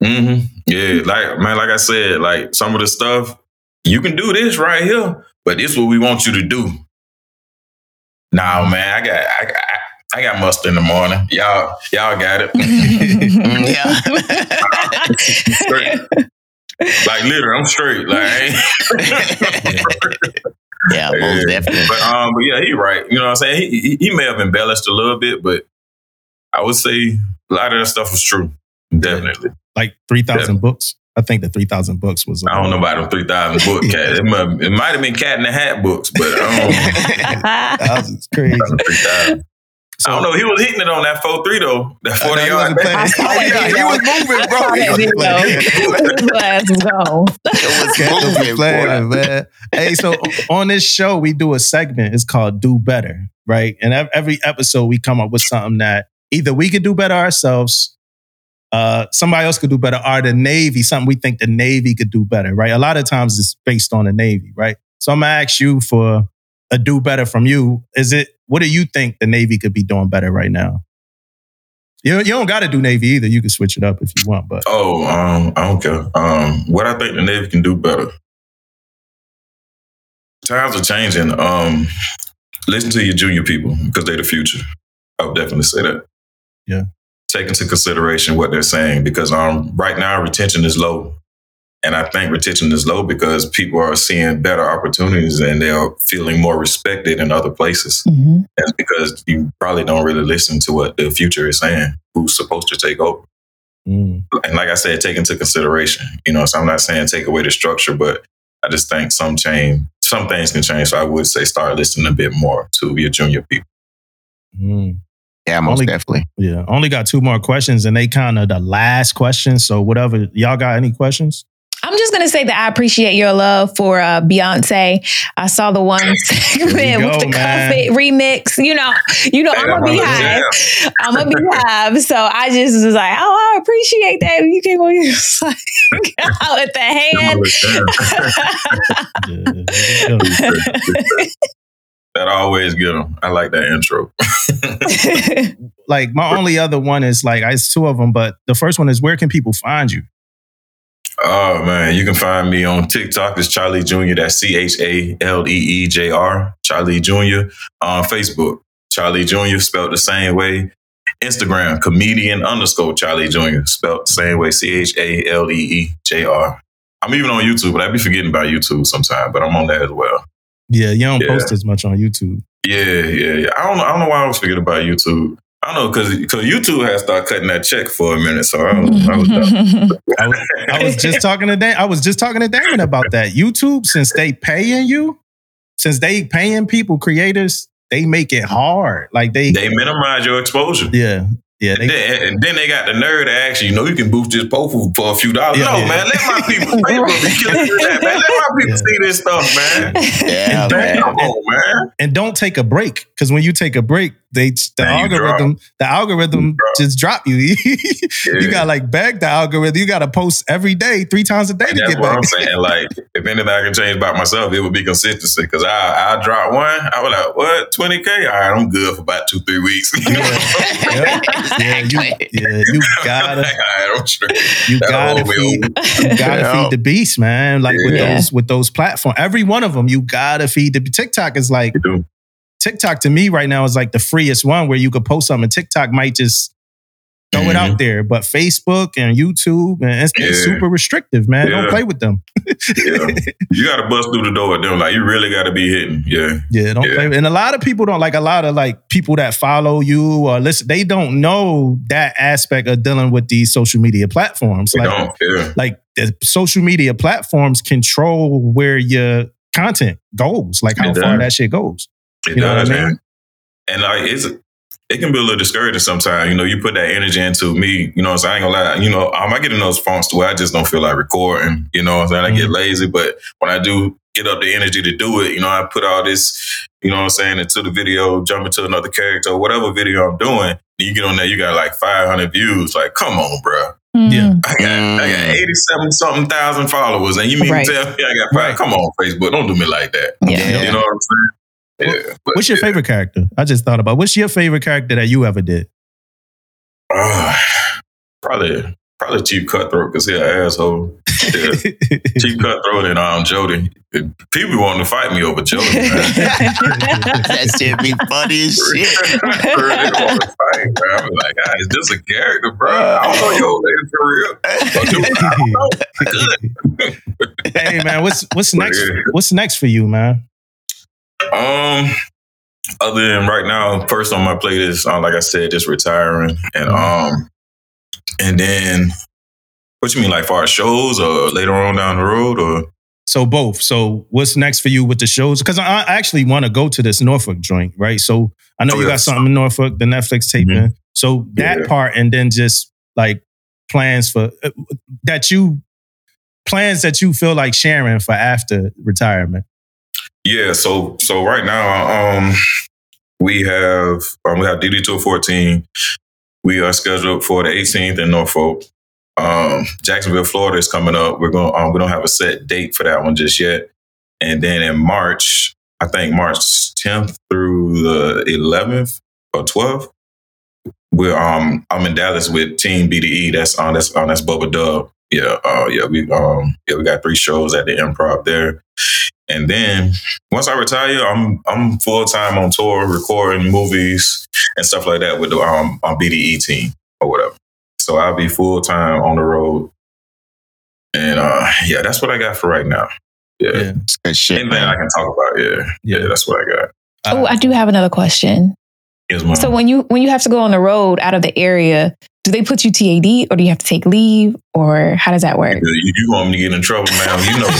there. Mm-hmm. Yeah, like man, like I said, like some of the stuff you can do this right here, but this what we want you to do. Nah, man, I got I got I got mustard in the morning. Y'all, y'all got it. Yeah. straight. Like literally, I'm straight. Like I ain't- Yeah, most yeah. definitely. But um, but yeah, he right. You know what I'm saying? He, he, he may have embellished a little bit, but I would say a lot of that stuff was true. Definitely. Like three thousand books. I think the three thousand books was. I don't know about them three thousand book cat. It might, it might have been Cat in the Hat books, but I don't. that was crazy. 3, so, I don't know. He was hitting it on that 4 3, though. That 40 yard. Oh, yeah, he was moving, bro. He was It was moving, playing, man. Hey, so on this show, we do a segment. It's called Do Better, right? And every episode, we come up with something that either we could do better ourselves, uh, somebody else could do better, or the Navy, something we think the Navy could do better, right? A lot of times it's based on the Navy, right? So I'm gonna ask you for a do better from you. Is it what do you think the Navy could be doing better right now? You, you don't got to do Navy either. You can switch it up if you want, but Oh, um, I don't care. Um, what I think the Navy can do better. Times are changing. Um, listen to your junior people because they're the future. I would definitely say that. Yeah. Take into consideration what they're saying because um, right now retention is low, and I think retention is low because people are seeing better opportunities and they are feeling more respected in other places. Mhm. That's because you probably don't really listen to what the future is saying. Who's supposed to take over? mm, and like I said, take into consideration. You know, so I'm not saying take away the structure, but I just think some change, some things can change. So I would say start listening a bit more to your junior people. mm. Yeah, most Only- definitely. Yeah, only got two more questions, and they kind of the last questions. So whatever y'all got, any questions? I'm just gonna say that I appreciate your love for uh, Beyonce. I saw the one segment go, with the man. Cuff It remix. You know, you know, I'm a BeyHive. I'm a BeyHive. So I just was like, oh, I appreciate that. You came on here like, with the hand. Yeah, there we go. that always get them. I like that intro. like my only other one is like it's two of them, but the first one is where can people find you? Oh man, you can find me on TikTok. It's Chalee Jr. That's C H A L E E J R. Chalee Jr. On Facebook, Chalee Jr. spelled the same way. Instagram, comedian underscore Chalee Jr. spelled the same way. C H A L E E J R. I'm even on YouTube, but I be forgetting about YouTube sometimes. But I'm on that as well. Yeah, you don't Yeah. post as much on YouTube. Yeah, yeah, yeah. I don't. I don't know why I was forgetting about YouTube. I don't know because because YouTube has started cutting that check for a minute. So I was, I was. I was, I was just talking to Dan. I was just talking to Damon about that. YouTube, since they paying you, since they paying people, creators, they make it hard. Like they, they minimize your exposure. yeah, yeah. They, And then, and then they got the nerve to ask you, you know, you can boost this post for a few dollars. Yeah, no, yeah. man, let my people pay for me. That, man. Let my people Yeah. see this stuff, man. Yeah, don't- man. On, man. and don't take a break because when you take a break, they the Man, algorithm, the algorithm drop. just drop you. you got like beg the algorithm. You got to post every day, three times a day And to that's get what back. I'm saying. Like, if anything I can change about myself, it would be consistency. Because I, I drop one, I was like, what, 20K? All right, I'm good for about two, three weeks. You? Yeah, yeah, you, yeah, you gotta, All right, I'm straight. you gotta feed, you gotta feed the beast, man. Like with those with those platforms, every one of them, you gotta feed the TikTok is like TikTok to me right now is like the freest one where you could post something. TikTok might just throw it out there, but Facebook and YouTube and it's, it's Mm-hmm. Super restrictive, man. Don't play with them. Yeah. You got to bust through the door with them. Like, you really got to be hitting. Yeah. Yeah, don't Yeah. play. And a lot of people don't like a lot of like people that follow you or listen. They don't know that aspect of dealing with these social media platforms. They Like, don't. Yeah. like the social media platforms control where your content goes, like how far that shit goes. It You know what does, I mean? man. And like it's it can be a little discouraging sometimes. You know, you put that energy into me, you know, so I ain't gonna lie, you know, um, I get in those fonts to where I just don't feel like recording, you know what I'm saying? I get Mm-hmm. lazy, but when I do get up the energy to do it, you know, I put all this, you know what I'm saying, into the video, jump into another character, whatever video I'm doing. You get on there, you got like 500 views. Like, come on, bro. Yeah. I got, I got 87 something thousand followers, and you mean Right. to tell me I got five? Right. Come on, Facebook, don't do me like that. Yeah. You know what I'm saying? Yeah. but What's your yeah. favorite character? I just thought about what's your favorite character that you ever did? Uh, probably probably Chief Cutthroat because he's an asshole. Yeah. Chief Cutthroat and um, Jody. People want to fight me over Jody. Man. that shit be funny as shit. For real, they want to fight. I'm like, ah, is this a character, bro? I don't know your old lady for real. But dude, I don't know. Hey man, what's what's next? What's next for you, man? Um, other than right now, first on my plate is uh, like I said, just retiring, and um, and then what you mean, like far as shows or later on down the road, or So both. So what's next for you with the shows? Because I I actually want to go to this Norfolk joint, right? So I know Oh, you got something in Norfolk, the Netflix taping. So that Yeah. part, and then just like plans for uh, that you plans that you feel like sharing for after retirement. Yeah, so so right now, um, we have um, we have DD two fourteen. We are scheduled for the 18th in Norfolk. Um, Jacksonville, Florida is coming up. We're going. Um, we don't have a set date for that one just yet. And then in March, I think March 10th through the 11th or 12th, we're um I'm in Dallas with Team BDE. That's on that's on that's Bubba Dub. Yeah, uh, yeah, we um yeah we got three shows at the Improv there. And then once I retire, I'm I'm full time on tour, recording movies and stuff like that with the um on BDE team or whatever. So I'll be full time on the road. And uh yeah, that's what I got for right now. Yeah. Yeah. It's good shit, Anything I can talk about, yeah. Yeah. Yeah, that's what I got. oh, I do have another question. Yes. So when you when you have to go on the road out of the area, do they put you TAD or do you have to take leave or how does that work? you, you want me to get in trouble, man? You know,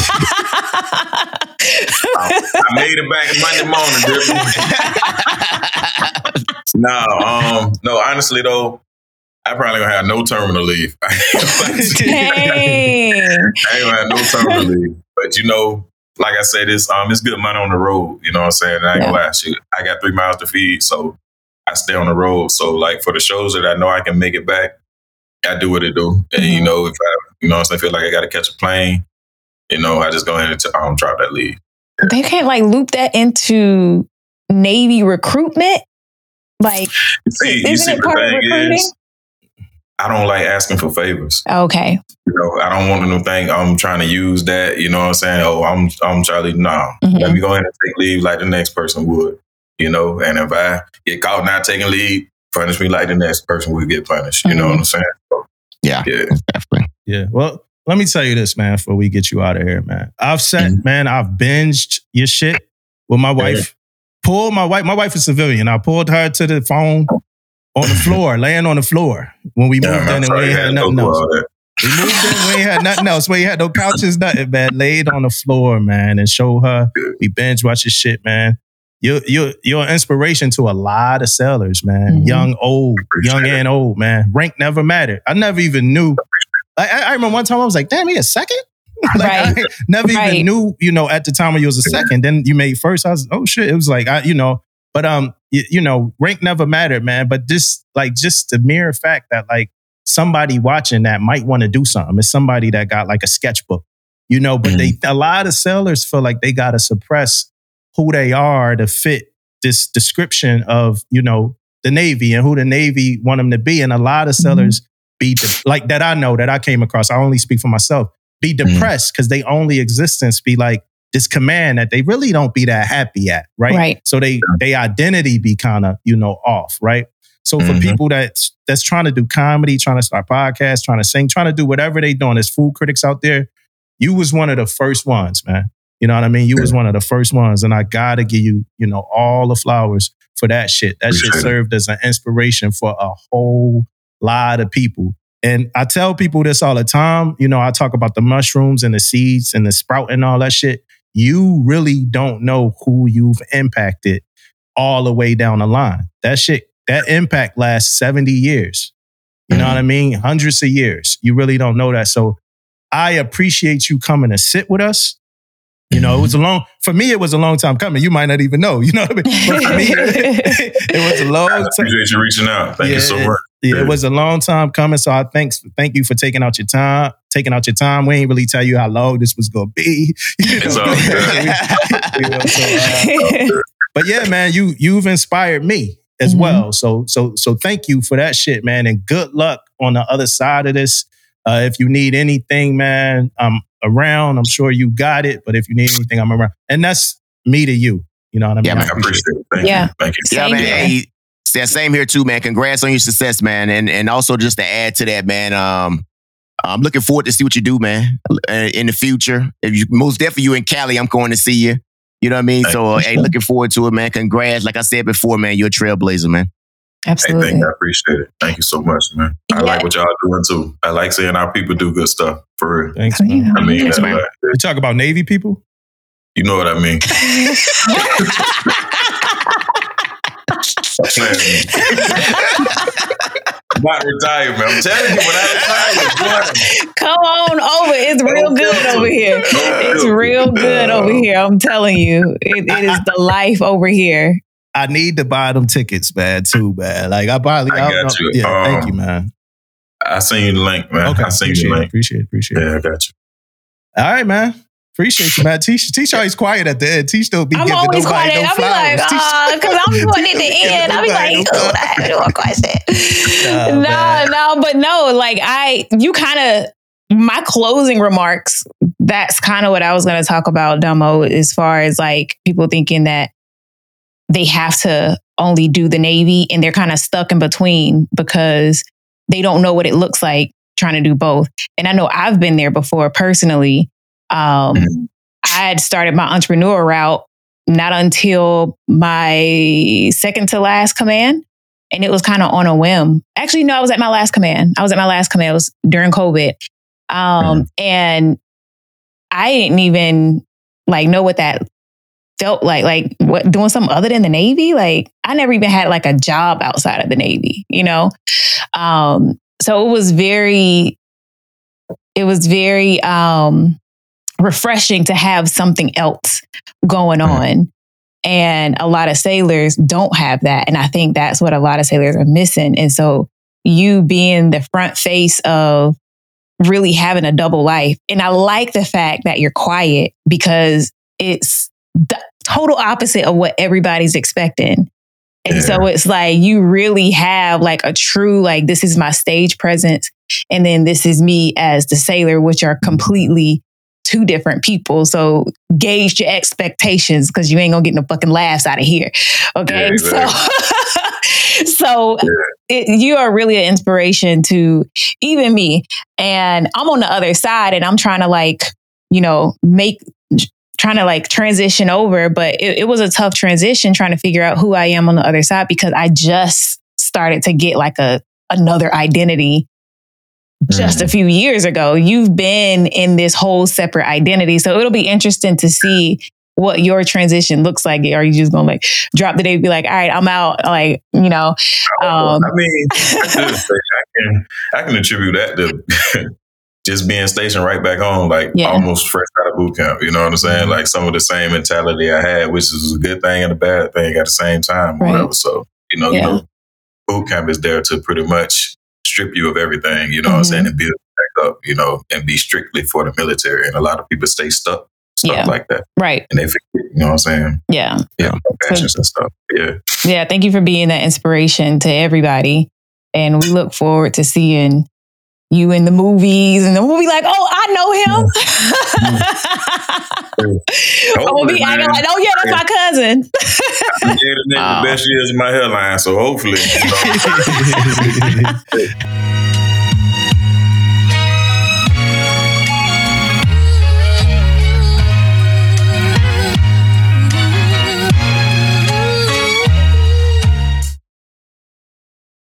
I made it back Monday morning. No, um, no. Honestly, though, I probably gonna have no terminal leave. I Dang. ain't gonna have no terminal leave. But you know, like I said, it's um, it's good money on the road. You know what I'm saying? And I ain't gonna lie, shit. I got three miles to feed, so I stay on the road. So like for the shows that I know I can make it back, I do what it do. And you Mhm. know, if I, you know, I'm saying, feel like I got to catch a plane, you know, I just go ahead and t- um, drop that leave. they can't like loop that into Navy recruitment? Like, You see, you isn't see, it the part of thing recruiting? is, I don't like asking for favors. Okay. You know, I don't want them to think I'm trying to use that. You know what I'm saying? Oh, I'm I'm Charlie. No, Mhm. let me go ahead and take leave like the next person would. You know, and if I get caught not taking leave, punish me like the next person would get punished. You know what mm-hmm. I'm saying? So, Yeah. yeah. Definitely. Yeah. Well, let me tell you this, man, before we get you out of here, man. I've said, Mhm. man, I've binged your shit with my mm-hmm. wife. Pulled my wife, my wife is civilian. I pulled her to the phone on the floor, laying on the floor when we Yeah, moved I'm in and we you ain't had had nothing through else. all that. We moved in, we ain't had nothing else. We ain't had no couches, nothing, man. Laid on the floor, man, and show her. We binge watch your shit, man. You're, you're, you're an inspiration to a lot of sellers, man. Mhm. Young, old, Appreciate young it. and old, man. Rank never mattered. I never even knew. I, I I remember one time I was like, damn, he a second? like, Right. I never Right. even knew, you know, at the time when you was a second. Then you made first. I was, oh shit. It was like, I, you know, but um, you, you know, rank never mattered, man. But this, like, just the mere fact that like somebody watching that might want to do something. It's somebody that got like a sketchbook, you know. But they, a lot of sellers feel like they got to suppress who they are to fit this description of, you know, the Navy and who the Navy want them to be. And a lot of sellers be de- like that. I know that I came across. I only speak for myself. Be depressed because they only existence be like this command that they really don't be that happy at, right? Right. So they they identity be kind of you know off, right? So for Mhm. people that that's trying to do comedy, trying to start podcasts, trying to sing, trying to do whatever they doing, there's food critics out there. You was one of the first ones, man. You know what I mean? You was one of the first ones, and I gotta give you, you know, all the flowers for that shit. That shit Appreciate it. served as an inspiration for a whole lot of people. And I tell people this all the time. You know, I talk about the mushrooms and the seeds and the sprout and all that shit. You really don't know who you've impacted all the way down the line. That shit, that impact lasts 70 years. You know what I mm-hmm. mean? Hundreds of years. You really don't know that. So I appreciate you coming to sit with us. You know, it was a long, for me, it was a long time coming. You might not even know, you know what I mean? But for me, it was a long I time. appreciate you reaching out. Thank you so much. Yeah, it was a long time coming. So I thanks thank you for taking out your time. Taking out your time. We ain't really tell you how long this was gonna be. You It's know? all. You know, so, uh, but yeah, man, you you've inspired me as Mhm. well. So so so thank you for that shit, man. And good luck on the other side of this. Uh, if you need anything, man, I'm around. I'm sure you got it. But if you need anything, I'm around. And that's me to you. You know what I mean? Yeah, man. I appreciate it. Thank Yeah. you. Thank you. Yeah, Same man. here. Hey, yeah, same here too, man. Congrats on your success, man. And and also just to add to that, man. Um, I'm looking forward to see what you do, man, uh, in the future. If you most definitely you in Cali, I'm going to see you. You know what I mean? Thank So, uh, hey, looking forward to it, man. Congrats. Like I said before, man, you're a trailblazer, man. Hey, Absolutely. thank you. I appreciate it. Thank you so much, man. I Yeah. like what y'all doing too. I like seeing our people do good stuff for real. Thanks, Oh, you man. I mean, Yes, that, uh, man. like, You talk about Navy people? you know what I mean. I'm not retired, man. I'm telling you, when I retire, boy, Come on over. It's real good over here. It's real good over here. I'm telling you, it, it is the life over here. I need to buy them tickets, man, too, man. Like I buy. I don't got know- you. Yeah, thank Um, you, man. I seen you the link, man. Okay, I seen you appreciate the it, link. appreciate it, appreciate it. Yeah, I got you. All right, man. Appreciate you, man. Teach, teach always quiet at the end. Teach don't be I'm giving always nobody quiet. no I'll be like, flowers. Uh, because I'm putting it at the end. I'll be like, no oh, I have no question. Nah, no, man. no, but no, like I, you kind of, my closing remarks, that's kind of what I was going to talk about, Dumbo, as far as like people thinking that they have to only do the Navy and they're kind of stuck in between because they don't know what it looks like trying to do both. And I know I've been there before personally. Um, Mhm. I had started my entrepreneur route not until my second to last command. And it was kind of on a whim. Actually, no, I was at my last command. I was at my last command. It was during COVID. Um, and I didn't even like know what that felt like. Like what doing something other than the Navy? Like I never even had like a job outside of the Navy, you know? Um, so it was very, it was very um refreshing to have something else going on. And a lot of sailors don't have that. And I think that's what a lot of sailors are missing. And so you being the front face of really having a double life. And I like the fact that you're quiet because it's the total opposite of what everybody's expecting. And so it's like you really have like a true, like, this is my stage presence. And then this is me as the sailor, which are completely two different people. So gauge your expectations because you ain't gonna get no fucking laughs out of here. Okay. Yeah, so so it, you are really an inspiration to even me. And I'm on the other side and I'm trying to like, you know, make trying to like transition over, but it, it was a tough transition trying to figure out who I am on the other side because I just started to get like a another identity just a few years ago. You've been in this whole separate identity. So it'll be interesting to see what your transition looks like. Are you just gonna like drop the day be like, all right, I'm out? Like, you know, um, I mean, I can I can attribute that to just being stationed right back home, like Yeah. almost fresh out of boot camp. You know what I'm saying? Like some of the same mentality I had, which is a good thing and a bad thing at the same time. Right. Whatever. So you know, you know, boot camp is there to pretty much strip you of everything. You know what I'm Mhm. saying? And build back up. You know, and be strictly for the military. And a lot of people stay stuck, stuff Yeah. like that, right. and they forget. You know what I'm saying? Yeah. Yeah, passions and stuff. Yeah. Yeah. Thank you for being that inspiration to everybody. And we look forward to seeing you in the movies and then we'll be like, oh, I know him. I'm gonna be acting like, oh yeah, that's my cousin. Yeah, the, nigga, Wow. the best ah. years of my hairline, so hopefully. You know,